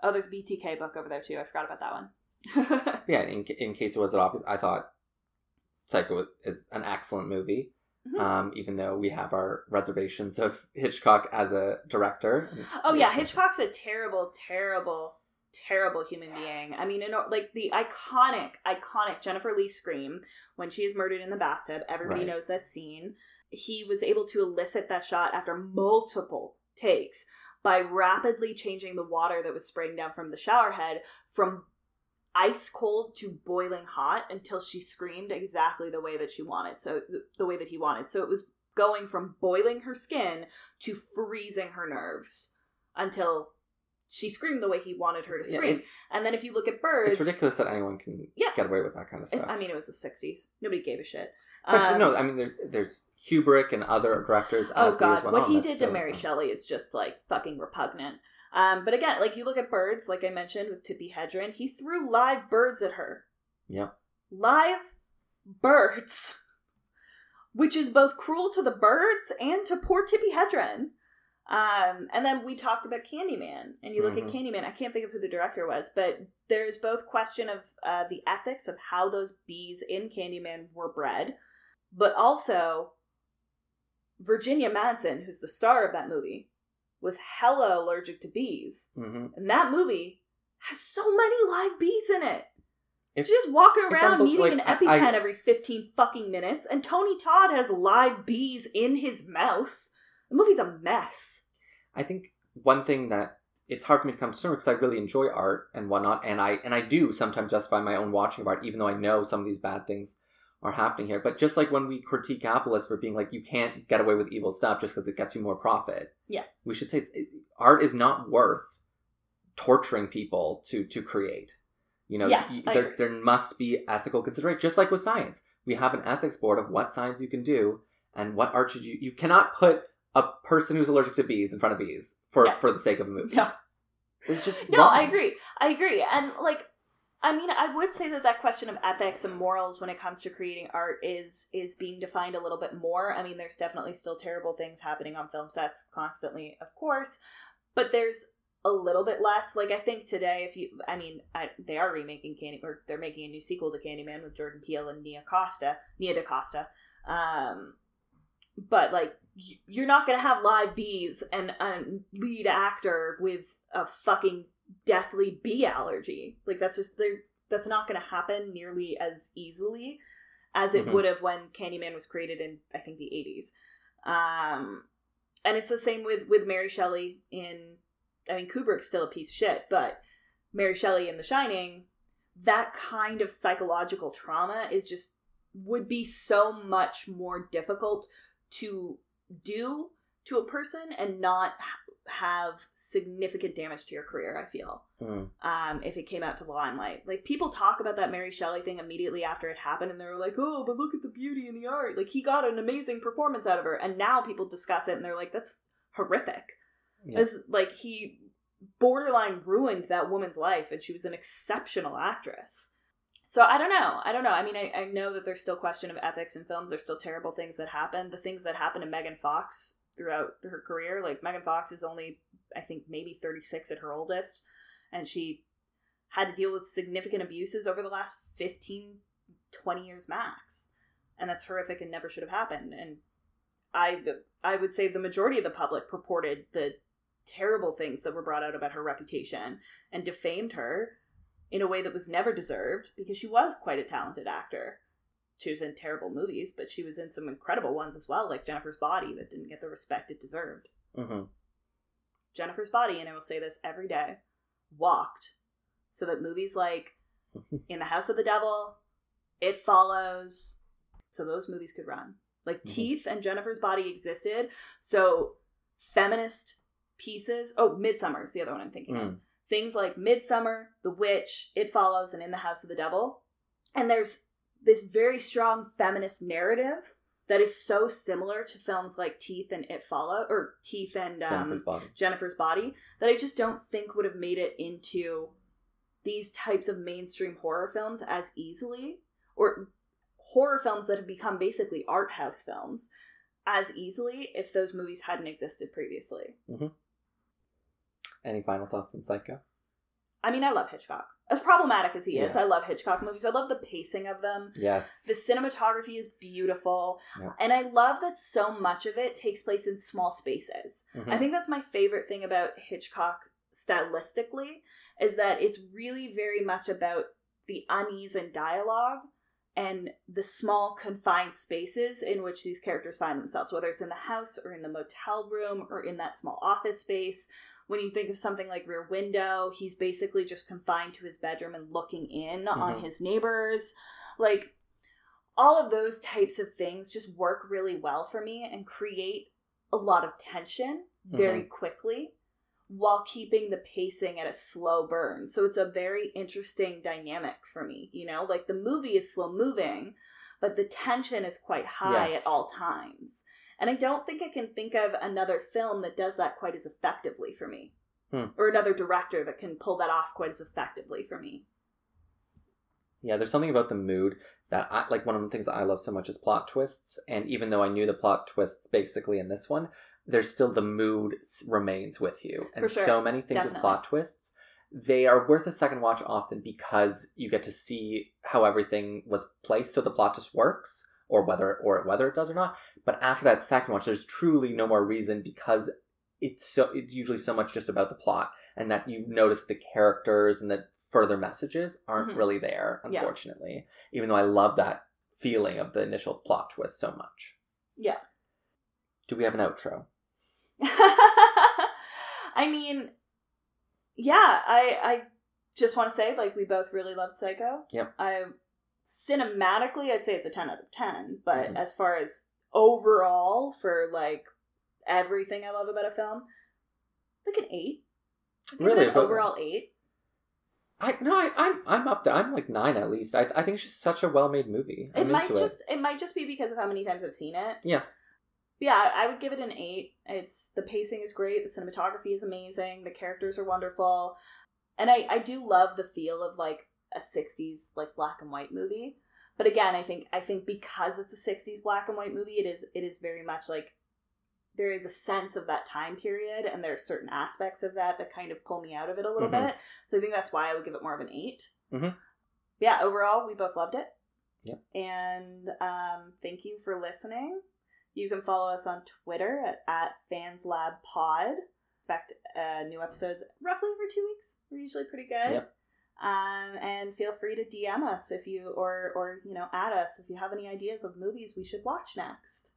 Oh, there's BTK book over there too. I forgot about that one. Yeah, in, in case it wasn't obvious, I thought Psycho is an excellent movie. Mhm. Um, even though we have our reservations of Hitchcock as a director. oh yeah, Hitchcock's a terrible, terrible, terrible human being. I mean, in, like the iconic, iconic Jennifer Lee scream when she is murdered in the bathtub. Everybody Right. knows that scene. He was able to elicit that shot after multiple takes by rapidly changing the water that was spraying down from the shower head from ice cold to boiling hot until she screamed exactly the way that she wanted. So the way that he wanted. So it was going from boiling her skin to freezing her nerves until she screamed the way he wanted her to scream. it's, and then if you look at birds, it's ridiculous that anyone can Yeah. get away with that kind of stuff. I mean, it was the '60s. Nobody gave a shit. Um, no, I mean, there's there's Kubrick and other directors. Oh god, what on, he did to still- Mary Shelley is just like fucking repugnant. Um, but again, like you look at birds, like I mentioned with Tippi Hedren, he threw live birds at her. Yeah. Live birds, which is both cruel to the birds and to poor Tippi Hedren. Um, and then we talked about Candyman, and you look Mhm. at Candyman. I can't think of who the director was, but there's both question of uh, the ethics of how those bees in Candyman were bred, but also Virginia Madsen, who's the star of that movie, was hella allergic to bees, Mhm. and that movie has so many live bees in it. It's She's just walking around needing like, an I- EpiPen I- every 15 fucking minutes, and Tony Todd has live bees in his mouth. The movie's a mess. I think one thing that it's hard for me to come to terms because I really enjoy art and whatnot, and I and I do sometimes justify my own watching of art, even though I know some of these bad things are happening here. But just like when we critique capitalists for being like you can't get away with evil stuff just because it gets you more profit, Yeah. we should say it's, it, art is not worth torturing people to to create. You know, Yes, there there must be ethical consideration, just like with science. We have an ethics board of what science you can do and what art should you. You cannot put a person who's allergic to bees in front of bees for Yeah. for the sake of a movie. Yeah. It's just No, wrong. I agree. I agree. And like I mean, I would say that that question of ethics and morals when it comes to creating art is is being defined a little bit more. I mean, there's definitely still terrible things happening on film sets constantly, of course, but there's a little bit less. Like I think today, if you, I mean, I, they are remaking Candy, or they're making a new sequel to Candyman with Jordan Peele and Nia Costa, Nia DaCosta. Um, but like, you're not gonna have live bees and a lead actor with a fucking deathly bee allergy. Like that's just they're that's not going to happen nearly as easily as it Mhm. would have when Candyman was created in I think the 80s. Um and it's the same with with Mary Shelley in I mean Kubrick's still a piece of shit, but Mary Shelley in The Shining, that kind of psychological trauma is just would be so much more difficult to do to a person and not have significant damage to your career, I feel Mm. um, if it came out to the limelight. Like people talk about that Mary Shelley thing immediately after it happened, and they were like, "Oh, but look at the beauty in the art! Like he got an amazing performance out of her." And now people discuss it, and they're like, "That's horrific." Yeah. As like he borderline ruined that woman's life, and she was an exceptional actress. So I don't know. I don't know. I mean, I, I know that there's still question of ethics in films. There's still terrible things that happen. The things that happened to Megan Fox throughout her career, like Megan Fox is only, I think, maybe 36 at her oldest. And she had to deal with significant abuses over the last 15 20 years max. And that's horrific and never should have happened. And i i would say the majority of the public purported the terrible things that were brought out about her reputation and defamed her in a way that was never deserved because she was quite a talented actor she was in terrible movies but she was in some incredible ones as well like jennifer's body that didn't get the respect it deserved hmm Jennifer's Body, and I will say this every day, walked so that movies like In the House of the Devil, It Follows, so those movies could run. Like Mhm. Teeth and Jennifer's Body existed, so feminist pieces. Oh, Midsommar is the other one I'm thinking of. Mm. Things like Midsommar, The Witch, It Follows, and In the House of the Devil. And there's this very strong feminist narrative that is so similar to films like Teeth and It Follow, or Teeth and um, Jennifer's body. Jennifer's Body that I just don't think would have made it into these types of mainstream horror films as easily, or horror films that have become basically art house films as easily if those movies hadn't existed previously. Any final thoughts on Psycho? I mean, I love Hitchcock. As problematic as he is, Yeah. I love Hitchcock movies. I love the pacing of them. Yes. The cinematography is beautiful. Yeah. And I love that so much of it takes place in small spaces. Mhm. I think that's my favorite thing about Hitchcock stylistically is that it's really very much about the unease in dialogue and the small confined spaces in which these characters find themselves, whether it's in the house or in the motel room or in that small office space. When you think of something like Rear Window, he's basically just confined to his bedroom and looking in on Mhm. his neighbors. Like, all of those types of things just work really well for me and create a lot of tension very quickly while keeping the pacing at a slow burn. So it's a very interesting dynamic for me, you know? Like the movie is slow moving, but the tension is quite high Yes. at all times. And I don't think I can think of another film that does that quite as effectively for me. Hmm. Or another director that can pull that off quite as effectively for me. Yeah, there's something about the mood that I like. One of the things that I love so much is plot twists, and even though I knew the plot twists basically in this one, there's still the mood remains with you, and For sure, so many things definitely. with plot twists. They are worth a second watch often because you get to see how everything was placed so the plot just works, or whether or whether it does or not. But after that second watch, there's truly no more reason because it's so it's usually so much just about the plot, and that you notice the characters and the further messages aren't Mhm. really there, Yeah. unfortunately. Even though I love that feeling of the initial plot twist so much. Yeah. Do we have an outro? I mean, yeah, I I just want to say like we both really loved Psycho. Yep. I cinematically I'd say it's a 10 out of 10, but Mhm. as far as overall for like everything I love about a film, like an 8. I'd give it Really? an overall 8. I no, I, I'm I'm up there. I'm like nine at least. I I think it's just such a well made movie. It I'm might into just it. might just be because of how many times I've seen it. Yeah. Yeah, I I would give it an eight. It's the pacing is great, the cinematography is amazing, the characters are wonderful, and I I do love the feel of like a '60s like black and white movie. But again, I think I think because it's a '60s black and white movie, it is it is very much like there is a sense of that time period, and there are certain aspects of that that kind of pull me out of it a little Mhm. bit. So I think that's why I would give it more of an 8 Mhm. Yeah, overall, we both loved it. Yep. And um, thank you for listening. You can follow us on Twitter at, at FansLabPod. Expect uh, new episodes roughly every two weeks. We're usually pretty good. Yep. Um, and feel free to DM us if you or or you know add us if you have any ideas of movies we should watch next.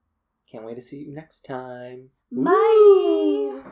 Can't wait to see you next time. Bye.